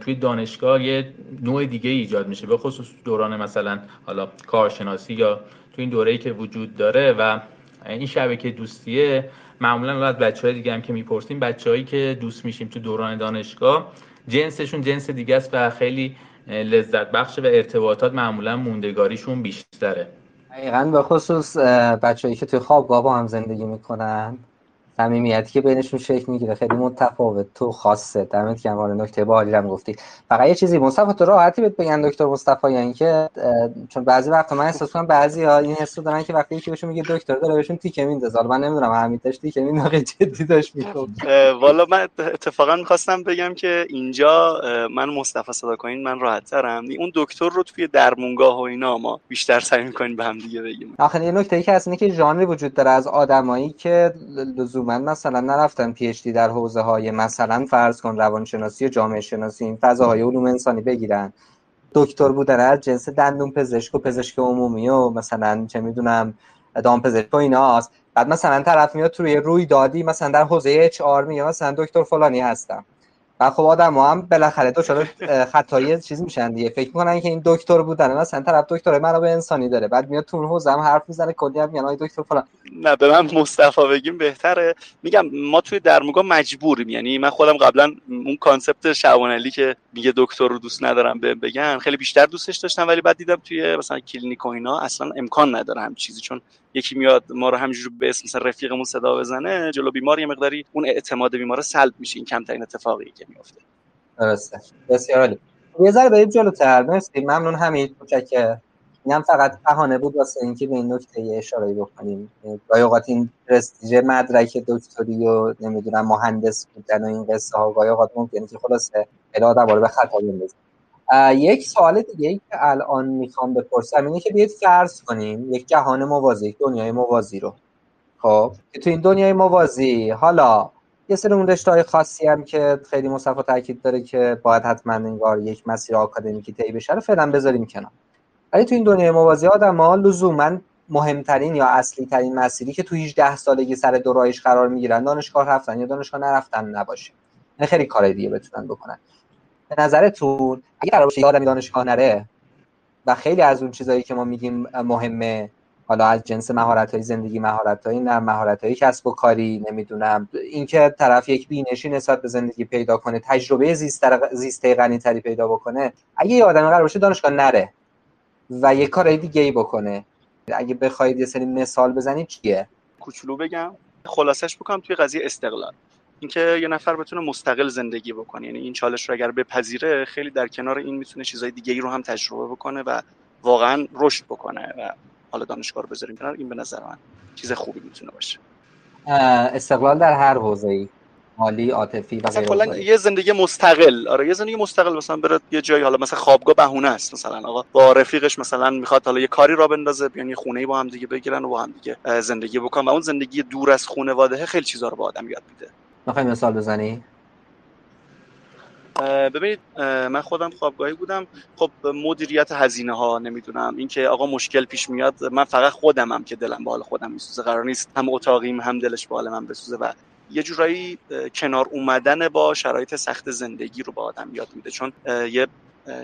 توی دانشگاه یه نوع دیگه ایجاد میشه به خصوص دوران مثلا حالا کارشناسی یا توی این دوره‌ای که وجود داره و این شبکه دوستیه معمولا از بچه های دیگه هم که می‌پرسیم بچههایی که دوست میشیم تو دوران دانشگاه جنسشون جنس دیگه است و خیلی لذت بخش و ارتباطات معمولا موندگاریشون بیشتره. دقیقا به خصوص بچههایی که توی خوابگاه با هم زندگی می‌کنن صمیمیتی که بینشون شکل می‌گیره. خیلی متفاوت. تو خاصه. دمت گرم. حالا نکته باحالی هم گفتی. فقط یه چیزی مصطفی تو راحتی بهت بگن دکتر مصطفی یعنی که چون بعضی وقتا من احساس کنم بعضی ها این حسو دارن که وقتی یکی بهشون میگه دکتر داره بهشون تیکه میندازه. من نمی‌دونم همیتاش تیکه میندازه جدی داشت می‌گفت. والا من اتفاقا می‌خواستم بگم که اینجا من مصطفی صدا کنین من راحت ترم اون دکتر رو توی درمونگاه و اینا ما بیشتر سعی می‌کنیم به هم دیگه بگیم. آخه یه نکته ای که هست اینه که ژانری وجود داره از آدمایی که من مثلا نرفتن پی اچ دی در حوزه های مثلا فرض کن روانشناسی و جامعه شناسی این فضاهای علوم انسانی بگیرن. دکتر بودن از جنس دندون پزشک و پزشک عمومی و مثلا چه می‌دونم دام پزشک و ایناست بعد مثلا طرف میاد توی روی دادی مثلا در حوزه اچ آر میاد مثلا دکتر فلانی هستم. و خب آدم هم بالاخره دو شده خطایی چیز میشن دیگه. فکر می‌کنن که این دکتر بودن. مثلا طرف دکتر منابع انسانی داره. بعد میاد تو حوزه هم حرف می‌زنه کلی هم میگن دکتر فلان. نه به من مصطفی بگیم بهتره. میگم ما توی درمونگاه مجبوریم. یعنی من خودم قبلا اون concept شعبان که میگه دکتر رو دوست ندارم به بگن خیلی بیشتر دوستش داشتم ولی بعد دیدم توی مثلا کلینیک و اینا اصلا امکان نداره هم چیزی چون یکی میاد ما رو همینجوری به اسم مثلا رفیقمون صدا بزنه جلو بیمار یه مقداری اون اعتماد بیمار سلب میشه این کمترین اتفاقی که میفته. درسته. بسیار عالی. یه ذره بریم جلوتر. مرسی. ممنون همین کوچک اینم فقط بهانه بود واسه اینکه به این نکته اشاره بکنیم. گاهی اوقات این پرستیژ مدرک دکتری و نمی‌دونم مهندس بودن و این قصه ها گاهی اوقات ممکنه که خلاصه آدم رو به خطا بندازه یک سوال دیگه ای که الان می‌خوام بپرسم اینه که بیاید فرض کنیم یک جهان موازی یک دنیای موازی رو. خب که تو این دنیای موازی حالا یه سری اون رشته خاصی هم که خیلی مصطفی تاکید داره که باید حتما انگار یک مسیر آکادمیکی طی بشه رو فعلا بذاریم کنار. ولی تو این دنیای موازی آدم ها لزوما مهمترین یا اصلی ترین مسیری که تو 18 سالگی سر دورایش قرار می‌گیرن دانشگاه رفتن یا دانشگاه نرفتن نباشه. نه خیلی کار دیگه بتونن بکنن. به نظرتون اگه قرار باشه یه آدمی دانشگاه نره و خیلی از اون چیزایی که ما میگیم مهمه حالا از جنس مهارت های زندگی مهارت های نه مهارت های کسب و کاری نمی‌دونم اینکه طرف یک بینشی نسبت به زندگی پیدا کنه تجربه زیسته غنی تری پیدا بکنه اگه یه آدم قرار باشه دانشگاه نره و یه کار دیگه ای بکنه. اگه بخواید یه سری مثال بزنید چیه؟ کوچولو بگم. خلاصش بکنم توی قضیه استقلال. اینکه یه نفر بتونه مستقل زندگی بکنه. یعنی این چالش رو اگر بپذیره خیلی در کنار این می‌تونه چیزهای دیگه ای رو هم تجربه بکنه و واقعا رشد بکنه و حالا دانشگاه رو بذاریم کنار. این به نظر من چیز خوبی می‌تونه باشه. استقلال در هر حوزه‌ای. مالی عاطفی و کلا یه زندگی مستقل. آره یه زندگی مستقل. مثلا بره یه جایی حالا مثلا خوابگاه بهونه است مثلا. آقا با رفیقش مثلا می‌خواد حالا یه کاری را بندازه بیان یه خونه با هم دیگه بگیرن و با هم دیگه زندگی بکنن و اون زندگی دور از خانواده خیلی چیزا رو به آدم یاد میده. می‌خوای مثال بزنی؟ ببینید من خودم خوابگاهی بودم. خب مدیریت هزینه ها نمی‌دونم. اینکه آقا مشکل پیش میاد من فقط خودمم که دلم به حال خودم میسوزه. قرار نیست هم اتاقیم هم دلش به حال من بسوزه. و یه جورایی کنار اومدن با شرایط سخت زندگی رو به آدم یاد میده. چون یه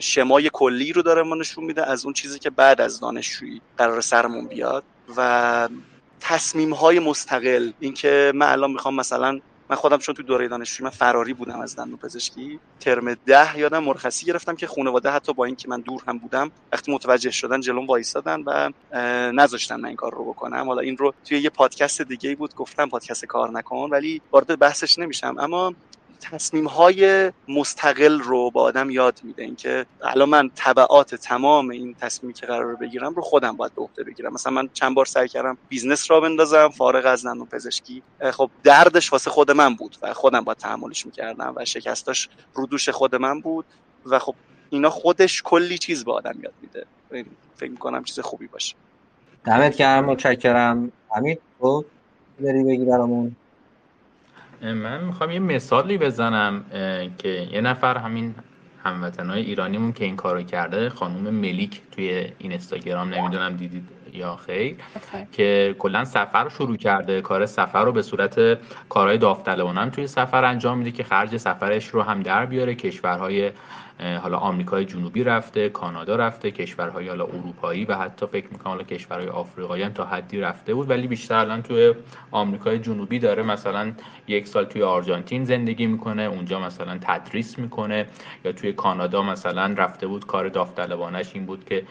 شمای کلی رو داره ما نشون میده از اون چیزی که بعد از دانشجویی قرار سرمون بیاد. و تصمیم های مستقل اینکه من الان می‌خوام مثلا من خودم چون تو دوره دانشجویی من فراری بودم از دندون پزشکی. ترم ده یادم مرخصی گرفتم که خانواده حتی با اینکه من دور هم بودم وقتی متوجه شدن جلوم وایسادن و نذاشتن من این کار رو بکنم. حالا این رو توی یه پادکست دیگه بود گفتم پادکست کار نکن ولی وارد بحثش نمیشم. اما تصمیم های مستقل رو با آدم یاد میده. اینکه الان من تبعات تمام این تصمیمی که قرار بگیرم رو خودم باید به عهده بگیرم. مثلا من چند بار سعی کردم business راه بندازم فارغ از دندون پزشکی. خب دردش واسه خود من بود و خودم باید تحملش می‌کردم و شکستاش رو دوش خود من بود و خب اینا خودش کلی چیز به آدم یاد میده. فکر می‌کنم چیز خوبی باشه. دمت گرم متشکرم. امیر تو داری بگی برامون. من می‌خوام یه مثالی بزنم که یه نفر همین هموطنهای ایرانیمون که این کارو کرده خانم ملیک توی این اینستاگرام نمی‌دونم دیدید یا خیر که کلا سفر شروع کرده کار سفر رو به صورت کارهای داوطلبانه هم توی سفر انجام میده که خرج سفرش رو هم در بیاره کشورهای حالا آمریکای جنوبی رفته کانادا رفته کشورهای حالا اروپایی و حتی فکر می‌کنم حالا کشورهای آفریقایی هم تا حدی رفته بود. ولی بیشتر الان توی آمریکای جنوبی داره مثلا یک سال توی آرژانتین زندگی می‌کنه اونجا مثلا تدریس می‌کنه. یا توی کانادا مثلا رفته بود کار داوطلبانش این بود که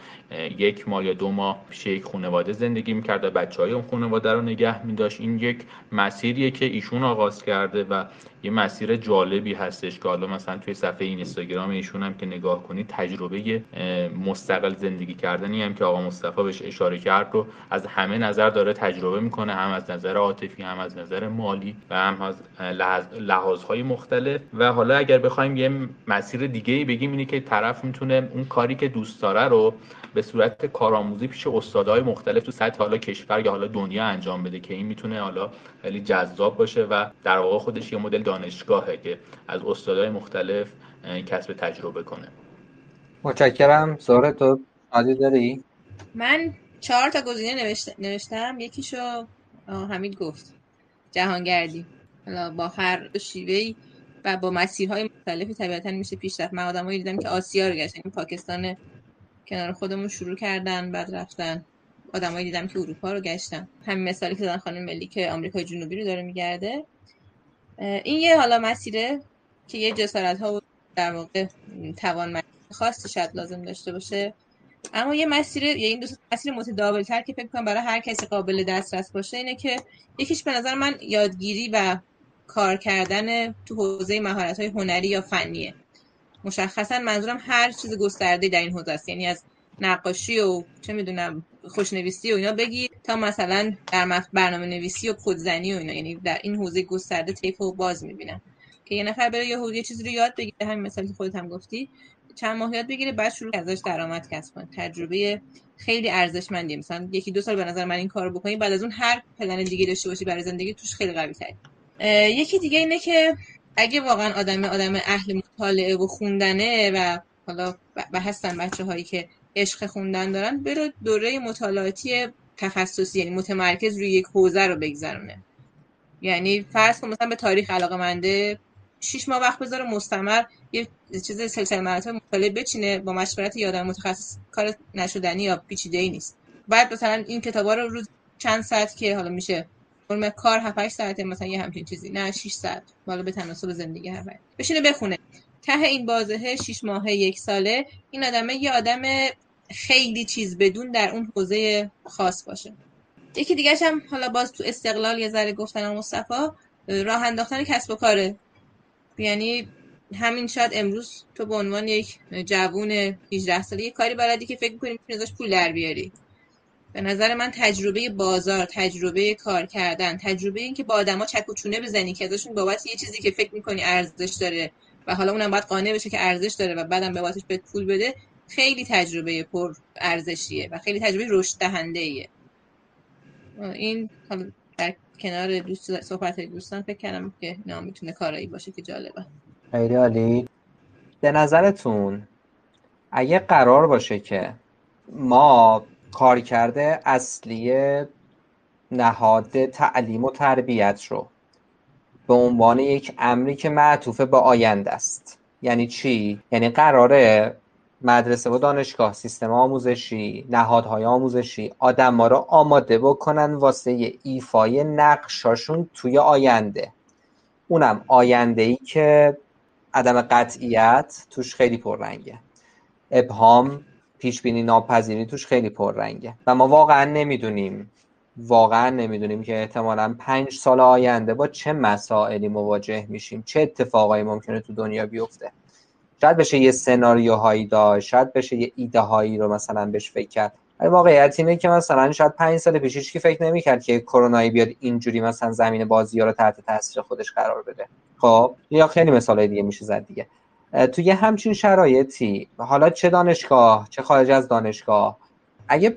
یک ماه یا دو ماه پیش یک خانواده زندگی می‌کرده بچه های اون خانواده رو نگه میداشت. این یک مسیریه که ایشون آغاز کرده و یه مسیر جالبی هستش که حالا مثلا توی صفحه اینستاگرام ایشون هم که نگاه کنید تجربه مستقل زندگی کردنی هم که آقا مصطفی بهش اشاره کرد رو از همه نظر داره تجربه می‌کنه هم از نظر عاطفی هم از نظر مالی و هم از لحاظهای مختلف. و حالا اگر بخوایم یه مسیر دیگه ای بگیم اینه که طرف می‌تونه اون کاری که دوست داره رو به صورت کارآموزی پیش استادهای مختلف تو سطح حالا کشور یا حالا دنیا انجام بده که این می‌تونه حالا خیلی جذاب باشه و در واقع خودش یه مدل دانشگاهه که از استادهای مختلف کسب تجربه کنه. متشکرم. زهره تو عادی داری؟ من چهار تا گزینه نوشتم. یکیشو حمید گفت. جهانگردی. حالا با هر شیوهی و با مسیرهای مختلفی طبیعتا میشه پیش رفت من آدمایی دیدم که آسیا رو گشتن. پاکستان کنار خودمون شروع کردن بعد رفتن. آدمایی دیدم که اروپا رو گشتن. همین مثالی که دادن خانم ملی که آمریکای جنوبی رو داره میگرده. این یه حالا مسیره که یه جسارت ها در واقع توان خاصی شاید لازم داشته باشه. اما یه مسیر یا این دو مسیر متداول تر که فکر کنم برای هر کسی قابل دسترس باشه اینه که یکیش به نظر من یادگیری و کار کردن تو حوزه مهارت های هنری یا فنیه. مشخصا منظورم هر چیز گسترده در این حوزه است. یعنی از نقاشی و چه می‌دونم خوشنویسی و اینا بگی تا مثلا در برنامه نویسی و کدزنی و اینا. یعنی در این حوزه گسترده طیف و باز می‌بینم. که یه نفر بره یه حوزه چیزی رو یاد بگیره همین مثالی که خودت هم گفتی چند ماه یاد بگیره بعد شروع ازش درآمد کسب کنه. تجربه خیلی ارزشمندیه. مثلا یکی دو سال به نظر من این کارو بکنی بعد از اون هر پلن دیگه داشته باشی برای زندگی توش خیلی قوی تری یکی دیگه اینه که اگه واقعا آدم آدم اهل مطالعه و خوندنه و حالا و هستن بچه هایی که عشق خوندن دارن برو دوره مطالعاتی تخصصی یعنی متمرکز روی یک حوزه رو بگذرونه. یعنی فرض کن مثلا به تاریخ علاقه منده شیش ماه وقت بذاره مستمر یه چیز سلسله مراتب مطالعه بچینه با مشورت یادم متخصص کار نشدنی یا پیچیده ای نیست. بعد مثلا این کتابا رو روز چند ساعت که حالا میشه فرم کار 7 8 ساعته مثلا یه همچین چیزی. نه 6 ساعت. حالا به تناسب زندگی هر بشینه بخونه. ته این بازه 6 ماهه یک ساله این آدمه یه آدم خیلی چیز بدون در اون حوزه خاص باشه. یکی دیگه هم حالا باز تو استقلال یه ذره گفتن مصطفی راه انداختن کسب و کاره. یعنی همین شاید امروز تو به عنوان یک جوون 18 ساله یه کاری بلدی که فکر می‌کنی می‌تونی ازش پول در بیاری. به نظر من تجربه بازار تجربه کار کردن تجربه این که با آدما چک و چونه بزنی که ازشون بابت یه چیزی که فکر می‌کنی ارزش داره و حالا اونم باید قانع بشه که ارزش داره و بعدم بابتش بهت پول بده خیلی تجربه پر ارزشیه و خیلی تجربه رشد دهنده ایه. این حالا در کنار دوست صحبت دوستان فکر کردم که نه می‌تونه کارایی باشه که جالبه خیلی عالی به نظرتون اگه قرار باشه که ما کار کرده اصلی نهاد تعلیم و تربیت رو. به عنوان یک امری که معطوف به آینده است. یعنی چی؟ یعنی قراره مدرسه و دانشگاه سیستم آموزشی نهادهای آموزشی آدم رو آماده بکنن واسه ایفای نقشاشون توی آینده. اونم آینده ای که عدم قطعیت توش خیلی پررنگه. ابهام پیش بینی ناپذیری توش خیلی پررنگه. و ما واقعا نمی‌دونیم واقعا نمی‌دونیم که احتمالا پنج سال آینده با چه مسائلی مواجه میشیم چه اتفاقایی ممکنه تو دنیا بیفته. شاید بشه یه سناریوهایی داشت شاید بشه یه ایده هایی رو مثلا بهش فکر کرد. ولی واقعیت اینه که مثلا شاید پنج سال پیش که فکر نمی‌کرد که کرونایی بیاد اینجوری مثلا زمین بازی ها رو تحت تاثیر خودش قرار بده. خب یا خیلی مثال دیگه میشه زد دیگه. توی همچین شرایطی. حالا چه دانشگاه چه خارج از دانشگاه. اگه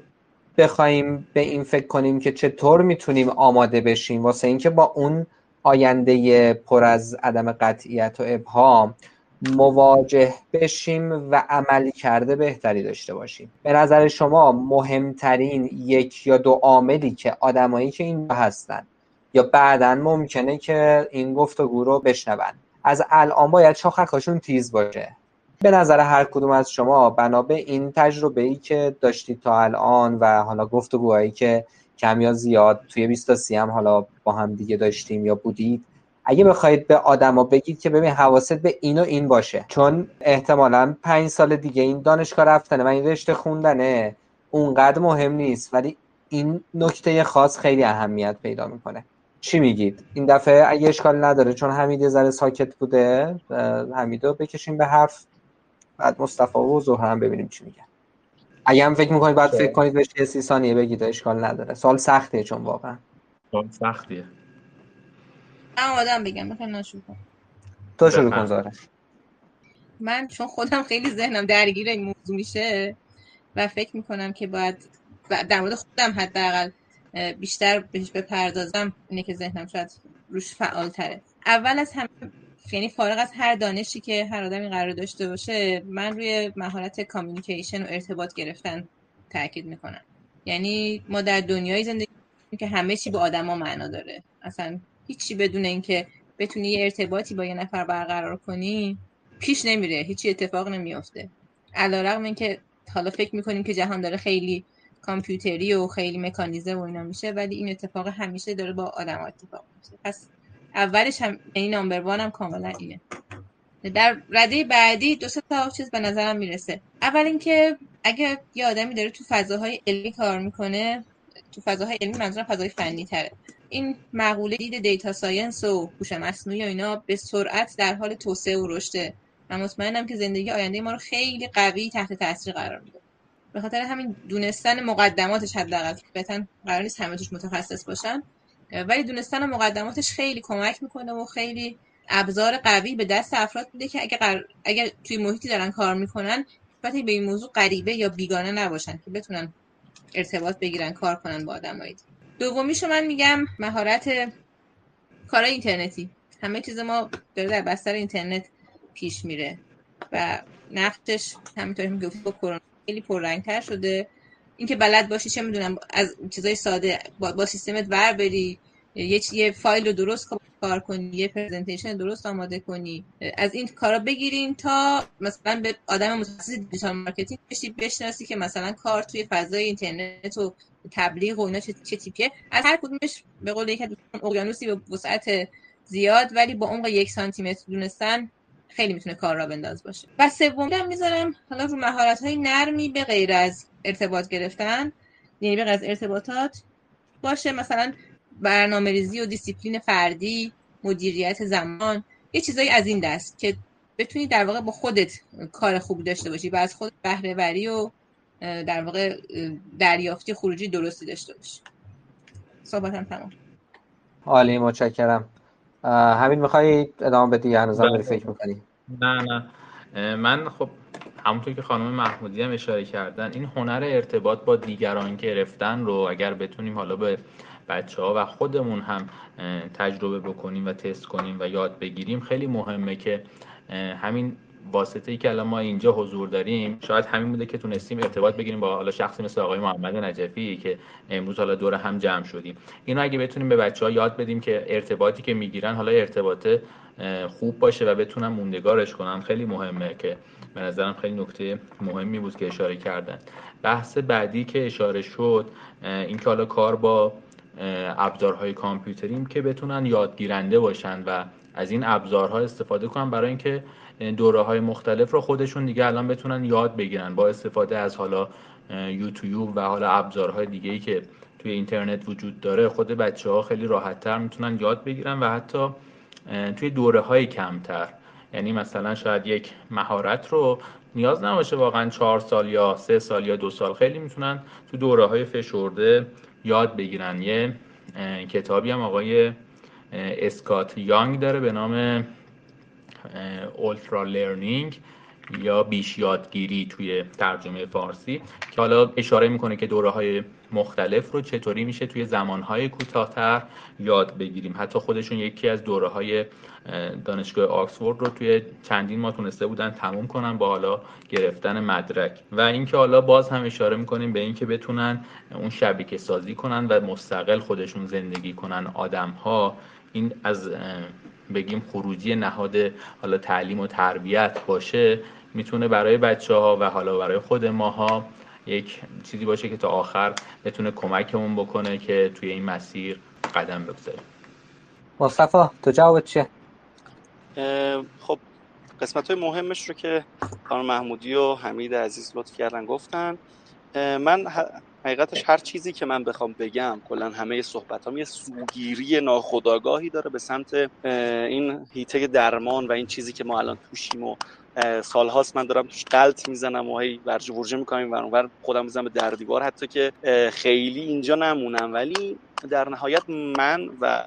بخوایم به این فکر کنیم که چطور می‌تونیم آماده بشیم واسه اینکه با اون آینده پر از عدم قطعیت و ابهام مواجه بشیم و عملی کرده بهتری داشته باشیم. به نظر شما مهمترین یک یا دو عاملی که آدمایی که این هستن یا بعدا ممکنه که این گفتگو رو بشنون. از الان باید شاخکاشون تیز باشه. به نظر هر کدوم از شما بنا به این تجربه ای که داشتید تا الان و حالا گفتگوهایی که کم یا زیاد توی 20 هم حالا با هم دیگه داشتیم یا بودید اگه بخواید به آدما بگید که ببین حواست به این و این باشه. چون احتمالا پنج سال دیگه این دانشگاه رفتنه و این رشته خوندنه اونقدر مهم نیست ولی این نکته خاص خیلی اهمیت پیدا می‌کنه. چی میگید؟ این دفعه اگه اشکال نداره چون حمید یه ذره ساکت بوده حمیدو بکشیم به حرف بعد مصطفی و زهر هم ببینیم چی میگن. اگه هم فکر می‌کنید بعد فکر کنید بهش یه سی ثانیه بگید اشکال نداره. سال سختیه چون واقعا. سال سختیه. من آدم بگم بخیر نشون کن. تو شروع کن زاره من چون خودم خیلی ذهنم درگیر این موضوع میشه و فکر می‌کنم که باید در مورد خودم حداقل بیشتر بهش بپردازم اینه که ذهنم شاید روش فعال تره اول از همه یعنی فارغ از هر دانشی که هر آدمی قرار داشته باشه من روی مهارت کامیونیکیشن و ارتباط گرفتن تاکید می‌کنم. یعنی ما در دنیای زندگی که همه چی با آدما معنا داره. اصلا هیچی بدون اینکه بتونی یه ارتباطی با یه نفر برقرار کنی پیش نمیره هیچی اتفاق نمیافته. علیرغم اینکه حالا فکر می‌کنیم که جهان داره خیلی کامپیوتری و خیلی مکانیزه و اینا میشه ولی این اتفاق همیشه داره با آدم اتفاق میشه پس اولش هم این number one هم کاملا اینه. در رده بعدی دو تا چیز به نظرم می‌رسه. اول اینکه اگه یه آدمی داره تو فضاهای علمی کار می‌کنه تو فضاهای علمی منظورم فضای فنی تره این مقوله دید data science و هوش مصنوعی و اینا به سرعت در حال توسعه و رشده من مطمئنم که زندگی آینده ما رو خیلی قوی تحت تاثیر قرار میده. به خاطر همین دونستن مقدماتش حداقل بهتن قرار نیست همه توش متخصص باشن. ولی دونستن مقدماتش خیلی کمک می‌کنه و خیلی ابزار قوی به دست افراد میده که اگر اگر توی محیطی دارن کار می‌کنن وقتی به این موضوع غریبه یا بیگانه نباشن که بتونن ارتباط بگیرن کار کنن با آدمایی. دومیشو من میگم مهارت کار اینترنتی. همه چیز ما داره در بستر اینترنت پیش میره و نقشش همینطوری می‌گفت با کرونا. خیلی پررنگتر شده. اینکه بلد باشی چه می‌دونم از چیزای ساده با, با سیستمت ور بری یه یه فایل رو درست کار کنی یه presentation درست آماده کنی از این کارا بگیریم تا مثلا به آدم متخصص digital marketing بشی بشناسی که مثلا کار توی فضای اینترنت و تبلیغ و اینا چه, چه تیپیه. از هر کدومش به قول یک اقیانوسی به وسعت زیاد ولی با عمق یک سانتی متر دونستن خیلی می‌تونه کار راه بنداز باشه. و سوم هم می‌ذارم حالا رو مهارت های نرمی به غیر از ارتباط گرفتن یعنی به غیر از ارتباطات باشه مثلا برنامه ریزی و دیسیپلین فردی مدیریت زمان یه چیزایی از این دست که بتونی در واقع با خودت کار خوبی داشته باشی و از خود بهره وری و در واقع دریافتی خروجی درستی داشته باشی. صحبتم تمام. عالی متشکرم. همین می‌خوای ادامه بدی هنوز هم فکر می‌کنی؟ نه نه. من خب همونطور که خانم محمودی هم اشاره کردن این هنر ارتباط با دیگران گرفتن رو اگر بتونیم حالا به بچه ها و خودمون هم تجربه بکنیم و تست کنیم و یاد بگیریم خیلی مهمه که همین واسطه ای که الان ما اینجا حضور داریم شاید همین بوده که تونستیم ارتباط بگیریم با حالا شخصی مثل آقای محمد نجفی که امروز حالا دور هم جمع شدیم. اینو اگه بتونیم به بچه ها یاد بدیم که ارتباطی که می‌گیرن حالا ارتباط خوب باشه و بتونن موندگارش کنن خیلی مهمه که به نظرم خیلی نکته مهمی بود که اشاره کردن. بحث بعدی که اشاره شد این که حالا کار با ابزارهای کامپیوتریم که بتونن یادگیرنده باشن و از این ابزارها استفاده کنن برای اینکه دوره های مختلف رو خودشون دیگه الان بتونن یاد بگیرن. با استفاده از حالا یوتیوب و حالا ابزارهای دیگه ای که توی اینترنت وجود داره خود بچه ها خیلی راحت تر می‌تونن یاد بگیرن و حتی توی دوره های کمتر. یعنی مثلا شاید یک مهارت رو نیاز نباشه واقعا چهار سال یا سه سال یا دو سال خیلی می‌تونن تو دوره های فشرده یاد بگیرن. یه کتابی هم آقای اسکات یانگ داره به نام اولترا لرنینگ یا بیش یادگیری توی ترجمه فارسی که حالا اشاره می‌کنه که دوره های مختلف رو چطوری میشه توی زمانهای کوتاهتر یاد بگیریم. حتی خودشون یکی از دوره های دانشگاه آکسفورد رو توی چندین ماه تونسته بودن تموم کنن با حالا گرفتن مدرک. و اینکه حالا باز هم اشاره می‌کنیم به اینکه بتونن اون شبکه سازی کنن و مستقل خودشون زندگی کنن آدم ها این از بگیم خروجی نهاد حالا تعلیم و تربیت باشه می‌تونه برای بچه ها و حالا برای خود ماها یک چیزی باشه که تا آخر بتونه کمکمون بکنه که توی این مسیر قدم بگذاریم مصطفی تو جوابت چیه؟ خب قسمت های مهمش رو که خانم محمودی و حمید عزیز لطف کردن گفتن من حقیقتش هر چیزی که من بخوام بگم کلا همه صحبت هم یه سوگیری ناخودآگاهی داره به سمت این هیته درمان و این چیزی که ما الان توشیم و سالهاست من دارم توش قلط می‌زنم و هی ورجه ورجه می‌کنم و خودم می‌زنم به در دیوار حتی که خیلی اینجا نمونم ولی در نهایت من و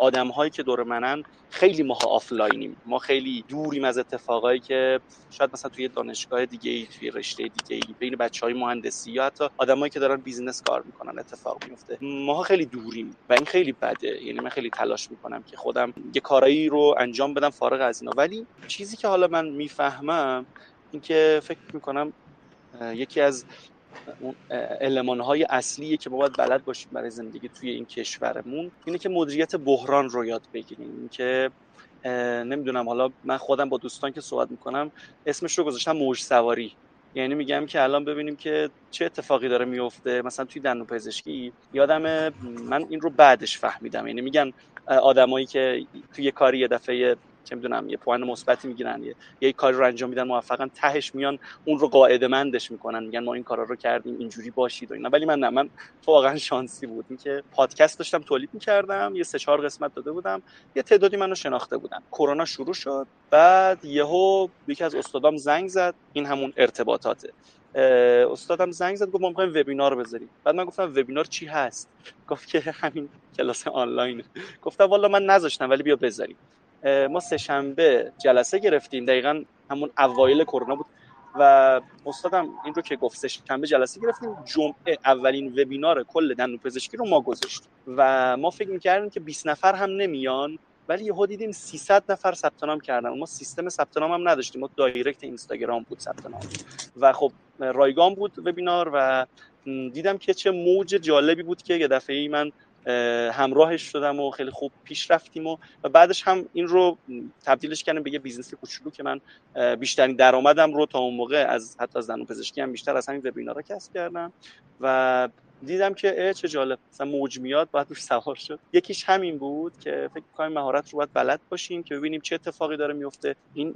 آدم هایی که دور منن خیلی ما آفلاینیم. ما خیلی دوریم از اتفاقایی که شاید مثلا توی دانشگاه دیگه ای توی رشته دیگه ای بین بچه های مهندسی یا حتی آدمایی که دارن business کار می‌کنن اتفاق میفته ما خیلی دوریم و این خیلی بده. یعنی من خیلی تلاش می‌کنم که خودم یه کارایی رو انجام بدم فارغ از اینا. ولی چیزی که حالا من می‌فهمم اینکه فکر می‌کنم یکی از علمان های اصلیه که ما باید بلد باشیم برای زندگی توی این کشورمون اینه که مدیریت بحران رو یاد بگیریم. که نمی‌دونم حالا من خودم با دوستان که صحبت می‌کنم اسمش رو گذاشتم موج سواری. یعنی میگم که الان ببینیم که چه اتفاقی داره میفته مثلا توی دندون پزشکی یادم من این رو بعدش فهمیدم. یعنی میگن آدمایی که توی کاری یه دفعه چه می‌دونم یه پوان مثبتی می‌گیرن یه یه کاری رو انجام میدن موفقا تهش میان اون رو قاعده مندش می‌کنن میگن ما این کارا رو کردیم اینجوری باشید و اینا. ولی من نه من واقعا شانسی بود. اینکه پادکست داشتم تولید می‌کردم یه سه چهار قسمت داده بودم یه تعدادی منو شناخته بودن. کرونا شروع شد بعد یهو یکی از استادام زنگ زد این همون ارتباطاته. استادم زنگ زد گفت ما می‌خوایم وبینار بذاریم. بعد من گفتم وبینار چی هست؟ گفت که همین کلاس آنلاین گفتم والا من نذاشتم ولی بیا بذاریم. ما سه شنبه جلسه گرفتیم. دقیقا همون اوایل کرونا بود. و استادم این رو که گفت سه شنبه جلسه گرفتیم. جمعه اولین وبینار کل دندون پزشکی رو ما گذاشتیم و ما فکر می‌کردیم که 20 نفر هم نمیان ولی یهو دیدیم 300 نفر ثبت نام کردن. ما سیستم ثبت نام هم نداشتیم. ما دایرکت اینستاگرام بود ثبت نام. و خب رایگان بود وبینار و دیدم که چه موج جالبی بود که یه دفعه ای من همراهش شدم و خیلی خوب پیش رفتیم و, بعدش هم این رو تبدیلش کردم به یه business کوچولو که من بیشترین درآمدم رو تا اون موقع از حتی از همون پزشکی هم بیشتر از همین وبینارها کسب کردم. و دیدم که چه جالب. مثلا موج میاد باید روش سوار شد. یکیش همین بود که فکر کنم مهارت رو باید بلد باشیم که ببینیم چه اتفاقی داره میفته. این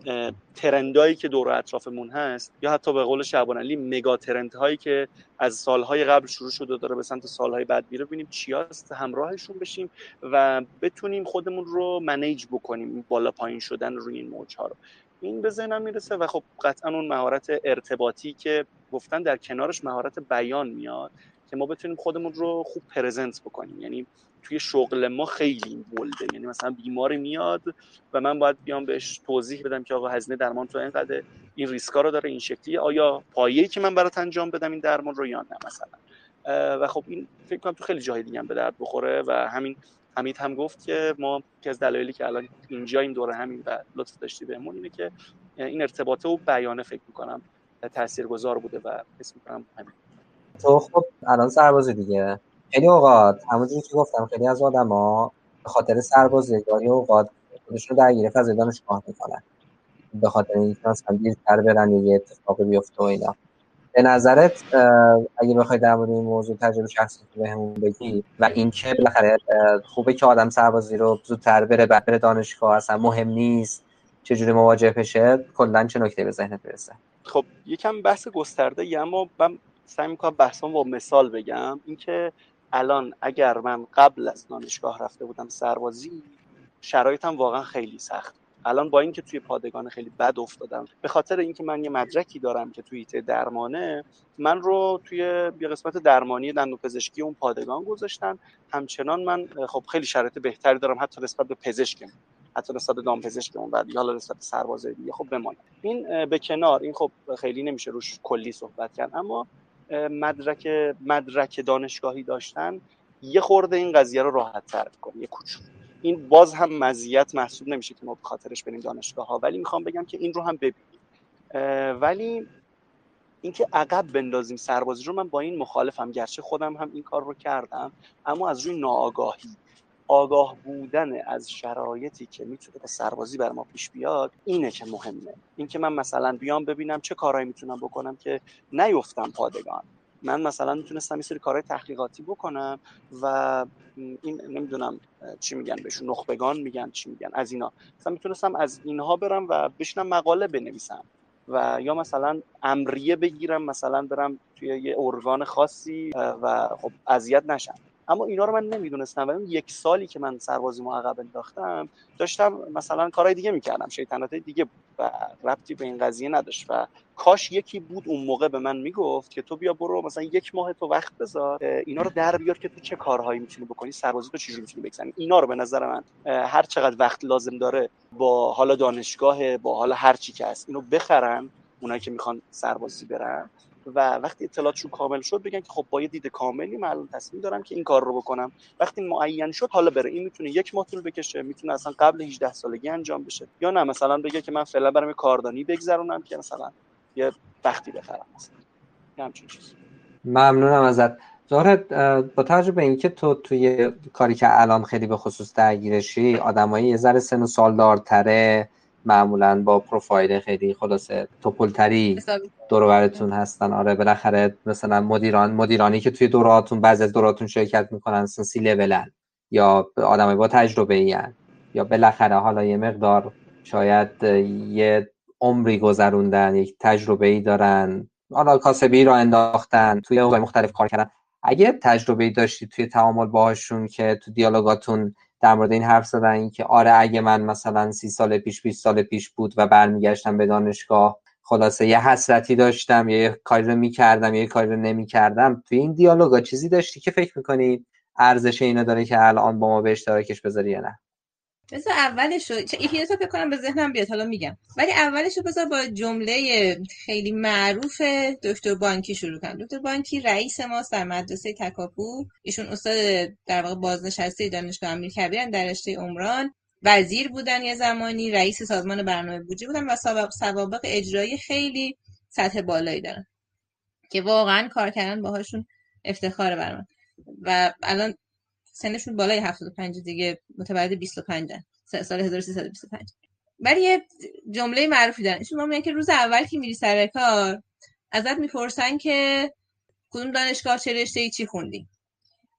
ترندایی که دور اطرافمون هست یا حتی به قول شعبان علی مگا ترندهایی که از سالهای قبل شروع شده داره به سمت سالهای بعد میره ببینیم چی هست همراهشون بشیم و بتونیم خودمون رو منیج بکنیم بالا پایین شدن روی این موج ها رو. این به ذهنم می‌رسه و خب قطعا اون مهارت ارتباطی که گفتن در کنارش مهارت بیان میاد. که ما بتونیم خودمون رو خوب پرزنت بکنیم. یعنی توی شغل ما خیلی این بولده یعنی مثلا بیماری میاد و من باید بیام بهش توضیح بدم که آقا هزینه درمان تو اینقدر این ریسکا رو داره این شکلی آیا پایه‌ای که من برات انجام بدم این درمان رو یا نه مثلا؟ و خب این فکر کنم تو خیلی جاهای دیگه هم به درد بخوره و همین حمید هم گفت که ما که از دلایلی که الان اینجا این دوره همین و لطف داشتی بهمون اینه که این ارتباطه و بیانه فکر می‌کنم تاثیرگذار بوده و اسم می‌کنم همین. تو خب الان سربازی دیگه. خیلی اوقات همونجوری که گفتم خیلی از آدما به خاطر سربازی گاهی اوقات خودشون درگیر فضای دانشگاه می‌کنن. به خاطر اینکه مثلا دیرتر برن یه اتفاقی بیفته و اینا. به نظرت اگه بخوای در مورد این موضوع تجربه شخصی تو بهمون بگی و اینکه بالاخره خوبه که آدم سربازی رو زودتر بره بره دانشگاه اصلا مهم نیست چجوری مواجه بشه کلا چه نکته به ذهنت برسه؟ خب یکم بحث گسترده اما من سعی می‌کنم بحثم با مثال بگم. اینکه الان اگر من قبل از دانشگاه رفته بودم سربازی شرایطم واقعا خیلی سخت. الان با اینکه توی پادگان خیلی بد افتادم به خاطر اینکه من یه مدرکی دارم که توی ایته درمانه من رو توی یه قسمت درمانی پزشکی اون پادگان گذاشتن. همچنان من خب خیلی شرایط بهتری دارم حتی نسبت به پزشکم حتی نسبت به دام پزشکمون بعد حالا نسبت به سربازای دیگه. خب بمان این به کنار. این خب خیلی نمیشه روش کلی صحبت کرد. اما مدرک مدرک دانشگاهی داشتن یه خورده این قضیه رو راحت تر کنه یه کوچولو این باز هم مزیت محسوب نمیشه که ما به خاطرش بریم دانشگاه ها ولی می‌خوام بگم که این رو هم ببینیم. ولی اینکه عقب بندازیم سربازی رو من با این مخالفم. گرچه خودم هم این کار رو کردم اما از روی ناآگاهی. آگاه بودن از شرایطی که می‌تونه با سربازی بر ما پیش بیاد اینه که مهمه. اینکه من مثلا بیام ببینم چه کارهایی می‌تونم بکنم که نیفتم پادگان. من مثلا می‌تونستم یه سری کارهای تحقیقاتی بکنم و این نمی‌دونم چی میگن بهشون نخبگان میگن چی میگن از اینا. مثلا می‌تونستم از اینها برم و بشنم مقاله بنویسم و یا مثلا امریه بگیرم مثلا برم توی یه ارگان خاصی و خب اذیت نشم. اما اینا رو من نمی‌دونستم. و یک سالی که من سربازی عقب انداختم داشتم مثلا کارهای دیگه می‌کردم. شیطنت دیگه و ربطی به این قضیه نداشت و کاش یکی بود اون موقع به من می‌گفت که تو بیا برو مثلا یک ماه تو وقت بذار اینا رو در بیار که تو چه کارهایی می‌تونی بکنی سربازی تو چجوری می‌تونی بگذرونی اینا رو به نظر من هر چقدر وقت لازم داره با حالا دانشگاه با حالا هر چی که هست اینو بخرن اونایی که می‌خوان سربازی برن. و وقتی اطلاعاتشون کامل شد بگن که خب با یه دید کاملی من الان تصمیم دارم که این کار رو بکنم. وقتی معین شد حالا بره. این می‌تونه یک ماه طول بکشه می‌تونه اصلا قبل 18 سالگی انجام بشه. یا نه مثلا بگه که من فعلا برام کاردانی بگذرونم که مثلا یه وقتی بخرم مثلا. همچین چیز ممنونم ازت. زهرت با توجه به اینکه تو توی کاری که الان خیلی به خصوص درگیرشی آدمایی یه ذره سن و سالدارتره معمولا با پروفایل خیلی خلاصه توپلتری. دورورتون هستن. آره بالاخره مثلا مدیران مدیرانی که توی دوراتون بعضی از دوراتون شرکت می‌کنن سی لولن یا آدمای با تجربه ای یا بالاخره حالا یه مقدار شاید یه عمری گذروندن یک تجربه ای دارن. حالا کاسبی رو انداختن توی حوزه مختلف کار کردن. اگه تجربه ای داشتی توی تعامل باهاشون که تو دیالوگاتون در مورد این حرف زدن که آره اگه من مثلا سی سال پیش 20 سال پیش بود و برمیگشتم به دانشگاه خلاصه یه حسرتی داشتم یه کاری رو می‌کردم یه کاری رو نمی‌کردم. توی این دیالوگا چیزی داشتی که فکر می‌کنی ارزش اینو داره که الان با ما به اشتراکش بذاری یا نه؟ بذار اولش رو یکی فکر کنم به ذهنم بیاد حالا میگم. ولی اولش رو بذار با جمله خیلی معروف دکتر بانکی شروع کنم. دکتر بانکی رئیس ماست در مدرسه تکاپو. ایشون استاد در واقع بازنشسته دانشگاه امیر کبیرن در رشته عمران. وزیر بودن یه زمانی رئیس سازمان برنامه بودجه بودن و سوابق اجرایی خیلی سطح بالایی دارن که واقعا کار کردن باهاشون افتخار برام. و الان سنشون بالای 75 دیگه متولد 25 سال 1325 ولی یه جمله معروفی دارن. شما میگن که روز اول که میری سر کار ازت می‌پرسن که کدوم دانشگاه چه رشته چی خوندی.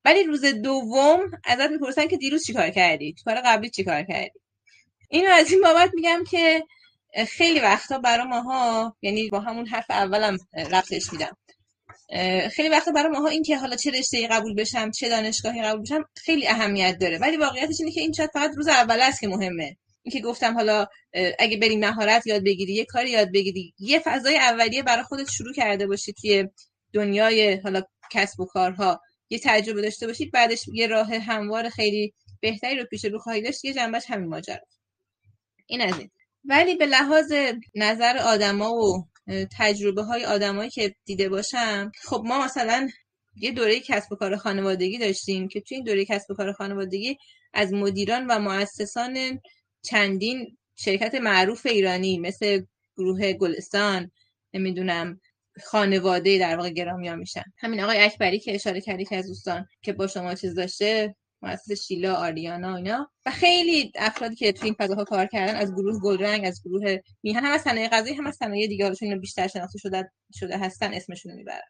ولی روز دوم ازت می‌پرسن که دیروز چیکار کردی؟ کار قبلی چیکار کردی؟ اینو از این بابت میگم که خیلی وقتا برای ماها یعنی با همون حرف اولم رفتش میدم. خیلی وقتا برای ماها این که حالا چه رشته قبول بشم چه دانشگاهی قبول بشم خیلی اهمیت داره. ولی واقعیتش اینه که این شاید فقط روز اول است که مهمه. اینکه گفتم حالا اگه بریم مهارت یاد بگیری یه کاری یاد بگیری یه فضای اولیه برای خودت شروع کرده باشی توی دنیای حالا کسب و کارها. یه تجربه داشته باشید بعدش یه راه هموار خیلی بهتری رو پیش رو خواهی داشت یه جنبش همین ماجرا. این از این. ولی به لحاظ نظر آدما و تجربه های آدمایی که دیده باشم خب ما مثلا یه دوره کسب و کار خانوادگی داشتیم که توی این دوره کسب و کار خانوادگی از مدیران و مؤسسان چندین شرکت معروف ایرانی مثل گروه گلستان نمی‌دونم خانواده در واقع گرامی میشن. همین آقای اکبری که اشاره کردی که از دوستان که با شما چیز داشته مؤسس شیلا آریانا اینا. و خیلی افرادی که تو این فضاها کار کردن از گروه گلرنگ از گروه میهن هم از صنایع غذایی هم از صنایع دیگه بیشتر شناخته شده شده هستن اسمشون می‌برن.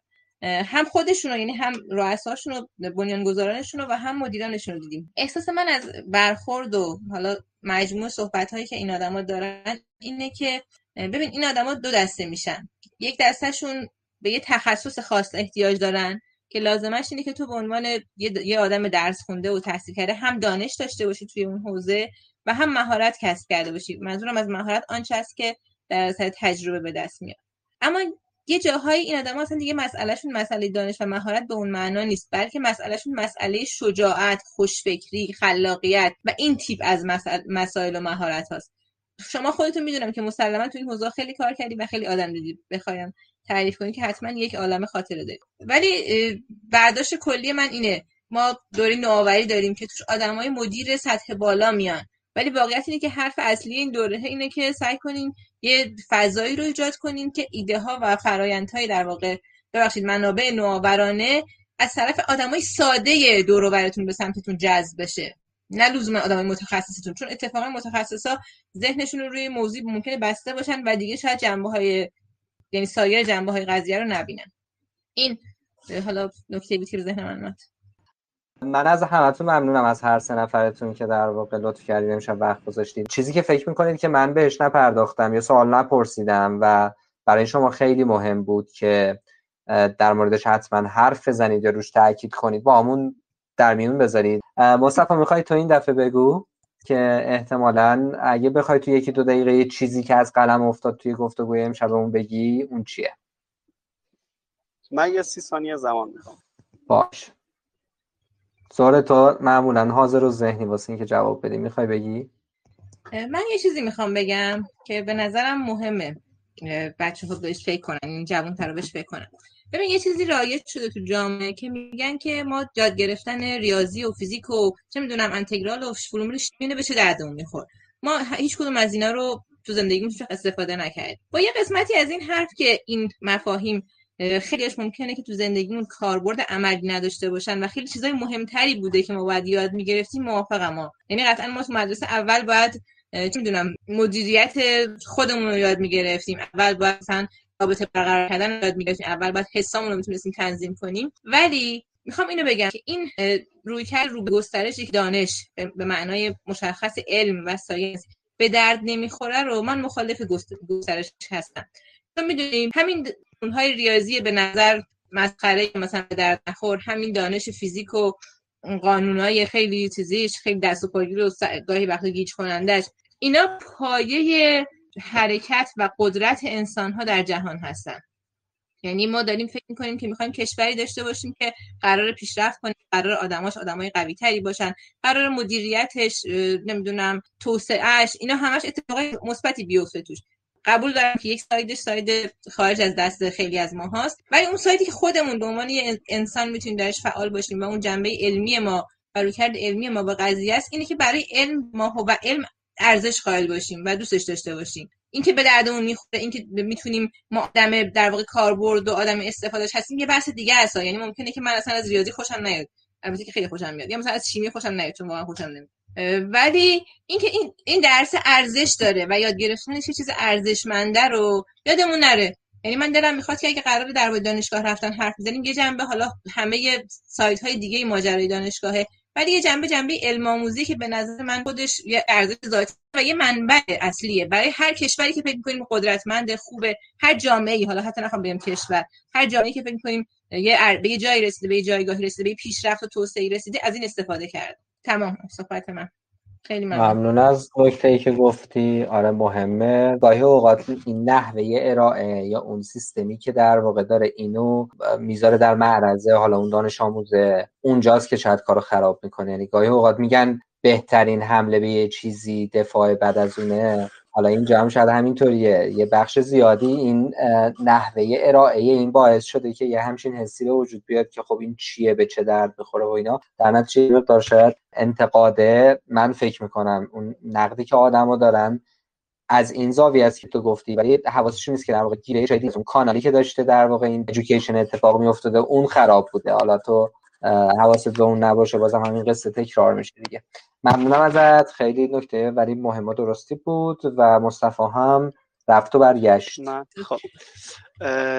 هم خودشون یعنی هم رؤساشون و بنیانگذارانشون و هم مدیرانشون رو دیدیم. احساس من از برخورد و حالا مجموع صحبت هایی که این آدما دارن اینه که ببین این آدما دو دسته میشن. یک دستهشون به یه تخصص خاص احتیاج دارن که لازمش اینه که تو به عنوان یه آدم درس خونده و تحصیل کرده هم دانش داشته باشی توی اون حوزه و هم مهارت کسب کرده باشی. منظورم از مهارت آنچه است که در تجربه به دست میاد. اما یه جاهایی این آدم اصلا دیگه مسئلهشون مسئله دانش و مهارت به اون معنا نیست بلکه مسئلهشون مسئله شجاعت خوشفکری خلاقیت و این تیپ از مسائل و مهارت هاست. شما خودتون می‌دونم که مسلما تو این حوزه خیلی کار کردی و خیلی آدم دیدی. بخوایم تعریف کنی که حتما یک عالم خاطره داری ولی برداشت کلی من اینه. ما دوره نوآوری داریم که توش آدمای مدیر سطح بالا میان. ولی واقعیت اینه که حرف اصلی این دوره اینه که سعی کنین یه فضایی رو ایجاد کنین که ایده ها و فرایندهای در واقع ببخشید منابع نوآورانه از طرف آدمای ساده دور به سمتتون جذب بشه. نه لزوما آدمای متخصصتون چون اتفاقا متخصصا ذهنشون رو روی موضوع ممکنه بسته باشن و دیگه شاید جنبه های یعنی سایر جنبه های قضیه رو نبینن. این حالا نکته بود که به ذهن من اومد. من از همتون ممنونم از هر سه نفرتون که در واقع لطف کردید امشب وقت گذاشتید چیزی که فکر می‌کنید که من بهش نپرداختم یا سوال نپرسیدم و برای شما خیلی مهم بود که در موردش حتما حرف بزنید یا روش تاکید کنید با همون در میون بذارید. مصطفی می‌خوای تو این دفعه بگو که احتمالا اگه بخوای تو یکی دو دقیقه یه چیزی که از قلم افتاد توی گفتگوی امشب اون بگی اون چیه؟ من یه سی ثانیه زمان می‌خوام. باش. سوال تو معمولا حاضر ذهنی واسه اینکه جواب بدی. می‌خوای بگی؟ من یه چیزی می‌خوام بگم که به نظرم مهمه. بچه ها بهش فکر کنن این جوان تر بهش فکر کنن. ببین یه چیزی رایج شده تو جامعه که میگن که ما یاد گرفتن ریاضی و فیزیک و چه می‌دونم انتگرال و فلان و اینا به چه دردمون میخوره ما هیچ کدوم از اینا رو تو زندگیمون استفاده نکردیم. با یه قسمتی از این حرف که این مفاهیم خیلیش ممکنه که تو زندگیمون کاربرد عملی نداشته باشن و خیلی چیزای مهمتری بوده که ما باید یاد می‌گرفتیم موافقم ما. یعنی قطعا ما تو مدرسه اول باید چه می‌دونم مدیریت خودمون رو یاد می‌گرفتیم. اول باید مثلا رابطه برقرار کردن یاد می‌گرفتیم. اول باید حسامون رو می‌تونستیم تنظیم کنیم. ولی می‌خوام اینو بگم که این روی کرد رو به گسترش دانش به معنای مشخص علم و ساینس به درد نمی‌خوره رو من مخالف گسترش هستم. تو می‌دونیم همین اونهای ریاضی به نظر مسخره مثلا به درد نخور همین دانش فیزیک و قانونهای خیلی چیزیش خیلی دست و پاگیر و گاهی وقت گیج کنندش اینا پایه حرکت و قدرت انسان ها در جهان هستن. یعنی ما داریم فکر می‌کنیم که می‌خوایم کشوری داشته باشیم که قرار پیشرفت کنیم قرار آدماش آدمای قوی تری باشن قرار مدیریتش نمی‌دونم توسعهش اینا همش اتفاقای مثبتی بیفته توش. قبول دارم که یک سایدش ساید خارج از دست خیلی از ما هست ولی اون سایدی که خودمون به عنوان انسان می‌تونیم درش فعال باشیم و اون جنبه علمی ما و علمی ما به قضیه است اینه که برای علم ما و علم ارزش قائل باشیم و دوستش داشته باشیم. اینکه به دردمون می‌خوره اینکه می‌تونیم ما آدم در واقع کاربرد و آدم استفادهش هستیم یه بحث دیگه است. یعنی ممکنه که من اصلا از ریاضی خوشم نیاد. البته که خیلی خوشم میاد. یا مثلا از شیمی خوشم نمیاد چون واقعا خوشم نمیاد. ولی اینکه این این درس ارزش داره و یاد گرفتنش یه چیز ارزشمنده رو یادمون نره. یعنی من دلم می‌خواد که اگه قرار در دانشگاه رفتن حرف بزنیم یه جنبه حالا همه سایت های دیگه ماجرای دانشگاهه ولی یه جنبه جنبه علم آموزی که به نظر من خودش یه ارزش ذاتی و یه منبع اصلیه. برای هر کشوری که فکر می‌کنیم قدرتمند خوبه هر جامعه ای حالا حتی نخوام بگم کشور هر جامعه که فکر می‌کنیم یه به یه جایی رسیده به یه جایگاهی رسیده به پیشرفت و توسعه رسیده از این استفاده کرد تمام. صحبت من. خیلی ممنون. ممنون از نکته ای که گفتی. آره مهمه. گاهی اوقات این نحوه ارائه یا اون سیستمی که در واقع داره اینو می‌ذاره در معرضه. حالا اون دانش آموزه اونجاست که شاید کارو خراب می‌کنه. یعنی گاهی اوقات میگن بهترین حمله به یه چیزی دفاع بعد از اونه. حالا اینجا هم شاید همینطوریه. یه بخش زیادی این نحوه ارائه این باعث شده که یه همچین حسی به وجود بیاد که خب این چیه به چه درد بخوره و اینا. در نتیجه دار شاید انتقاده من فکر می‌کنم اون نقدی که آدما دارن از این زاویه است که تو گفتی. ولی حواسش نیست که در واقع گیره شاید اون کانالی که داشته در واقع این ادویکیشن اتفاق میافتاده اون خراب بوده. حالا تو حواست به اون نباشه بازم همین قصه تکرار میشه دیگه. ممنونم ازت. خیلی نکته ولی مهم و درستی بود و مصطفی هم رفت و برگشت. خب.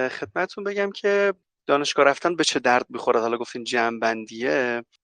خدمتتون بگم که دانشگاه رفتن به چه درد می‌خوره؟ حالا گفتین جمع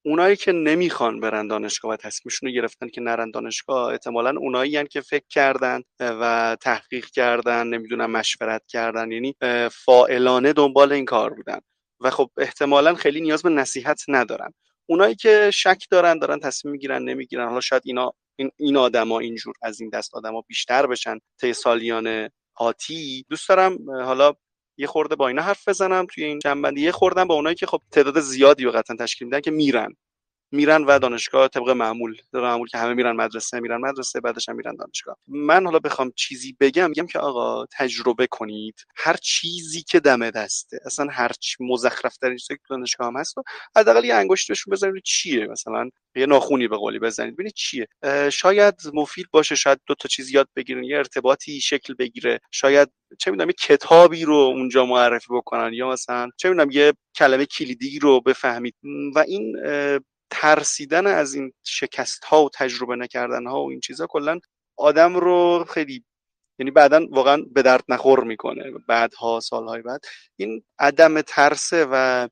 اونایی که نمی‌خوان برن دانشگاه و تصمیمشون رو گرفتن که نرن دانشگاه احتمالا اونایی که فکر کردن و تحقیق کردن نمی‌دونم مشورت کردن یعنی فائلانه دنبال این کار بودن. و خب احتمالا خیلی نیاز به نصیحت ندارن. اونایی که شک دارن دارن تصمیم می‌گیرن نمی‌گیرن. حالا شاید اینا این این آدما اینجور از این دست آدما بیشتر بشن. طی سالیان آتی دوست دارم حالا یه خورده با اینا حرف بزنم توی این جنبندی. یه خوردم با اونایی که خب تعداد زیادی رو قطعا تشکیل میدن که میرن. میرن و دانشگاه طبق معمول طبق معمول که همه میرن مدرسه میرن مدرسه بعدش هم میرن دانشگاه. من حالا بخوام چیزی بگم میگم که آقا تجربه کنید. هر چیزی که دم دسته اصلا هر مزخرف در این دانشگاه هم هست حداقل یه انگشت بهشون بزنید چیه مثلا؟ یه ناخونی به قولی بزنید ببینید چیه. شاید مفید باشه شاید دو تا چیز یاد بگیرن یه ارتباطی شکل بگیره. شاید چه می‌دونم یه کتابی رو اونجا معرفی بکنن یا مثلا چه می‌دونم یه کلمه کلیدی رو بفهمید. و این ترسیدن از این شکست ها و تجربه نکردن ها و این چیزها کلا آدم رو خیلی یعنی بعدا واقعا به درد نخور می‌کنه. بعدها سالهای بعد. این عدم ترسه و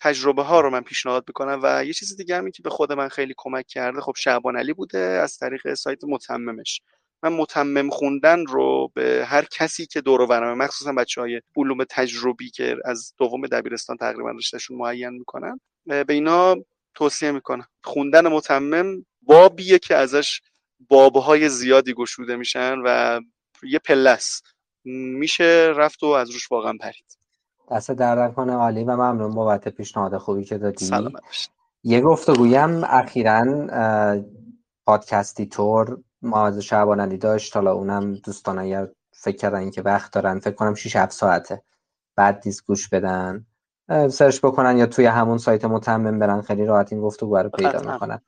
تجربه ها رو من پیشنهاد می‌کنم و یه چیز دیگه هم که به خود من خیلی کمک کرده خب شعبان علی بوده از طریق سایت متممش. من متمم خوندن رو به هر کسی که دور و برمه مخصوصا بچه های علوم تجربی که از دوم دبیرستان تقریبا رشتهشون معین می‌کنن به اینا توصیه می‌کنم. خوندن متمم بابیه که ازش بابهای زیادی گشوده میشن و یه پلس میشه رفت و از روش واقعا پرید. دست در کنه عالی و ممنون بابت پیشنهاد خوبی که دادی. یه گفتگویم اخیرا پادکستی طور ما شعبان داشت. حالا اونم دوستان اگر فکر کردن که وقت دارن فکر کنم 6 7 ساعته. بعد دیس گوش بدن. سرچ بکنن یا توی همون سایت متمم برن. خیلی راحت این گفتگو رو پیدا می‌کنن.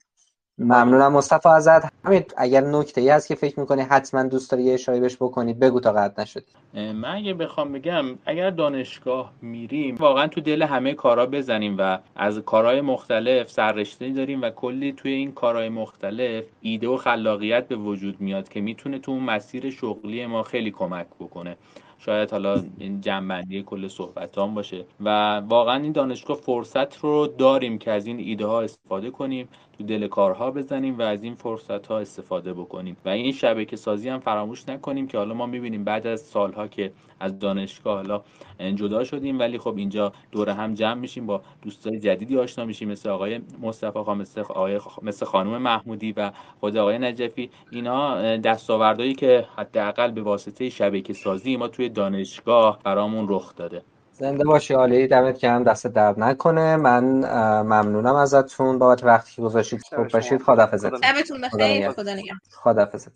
ممنونم مصطفی ازت همین اگر نکته ای هست که فکر می‌کنی حتما دوست داری یه اشاره بهش بکنی بگو تا قطع نشدی. من اگه بخوام بگم اگر دانشگاه میریم واقعا تو دل همه کارا بزنیم و از کارهای مختلف سررشته داریم و کلی توی این کارهای مختلف ایده و خلاقیت به وجود میاد که می‌تونه تو اون مسیر شغلی ما خیلی کمک بکنه. شاید حالا این جنبندی کل صحبت هم باشه. و واقعا این دانشگاه فرصت رو داریم که از این ایده ها استفاده کنیم. تو دل کارها بزنیم و از این فرصت ها استفاده بکنیم. و این شبکه سازی هم فراموش نکنیم که حالا ما می‌بینیم بعد از سالها که از دانشگاه حالا جدا شدیم ولی خب اینجا دور هم جمع میشیم با دوستای جدیدی آشنا میشیم مثل آقای مصطفی مثل آقای مثل خانم محمودی و خود آقای نجفی. اینا دستاوردهایی که حداقل به واسطه شبکه سازی ما توی دانشگاه برامون رخ داده. زنده باشی عالی دمت گرم دست درد نکنه. من ممنونم ازتون. بابت وقتی که گذاشتید خوب باشید. خدافظت شبتون بخیر. خدا نگهدار. خدافظت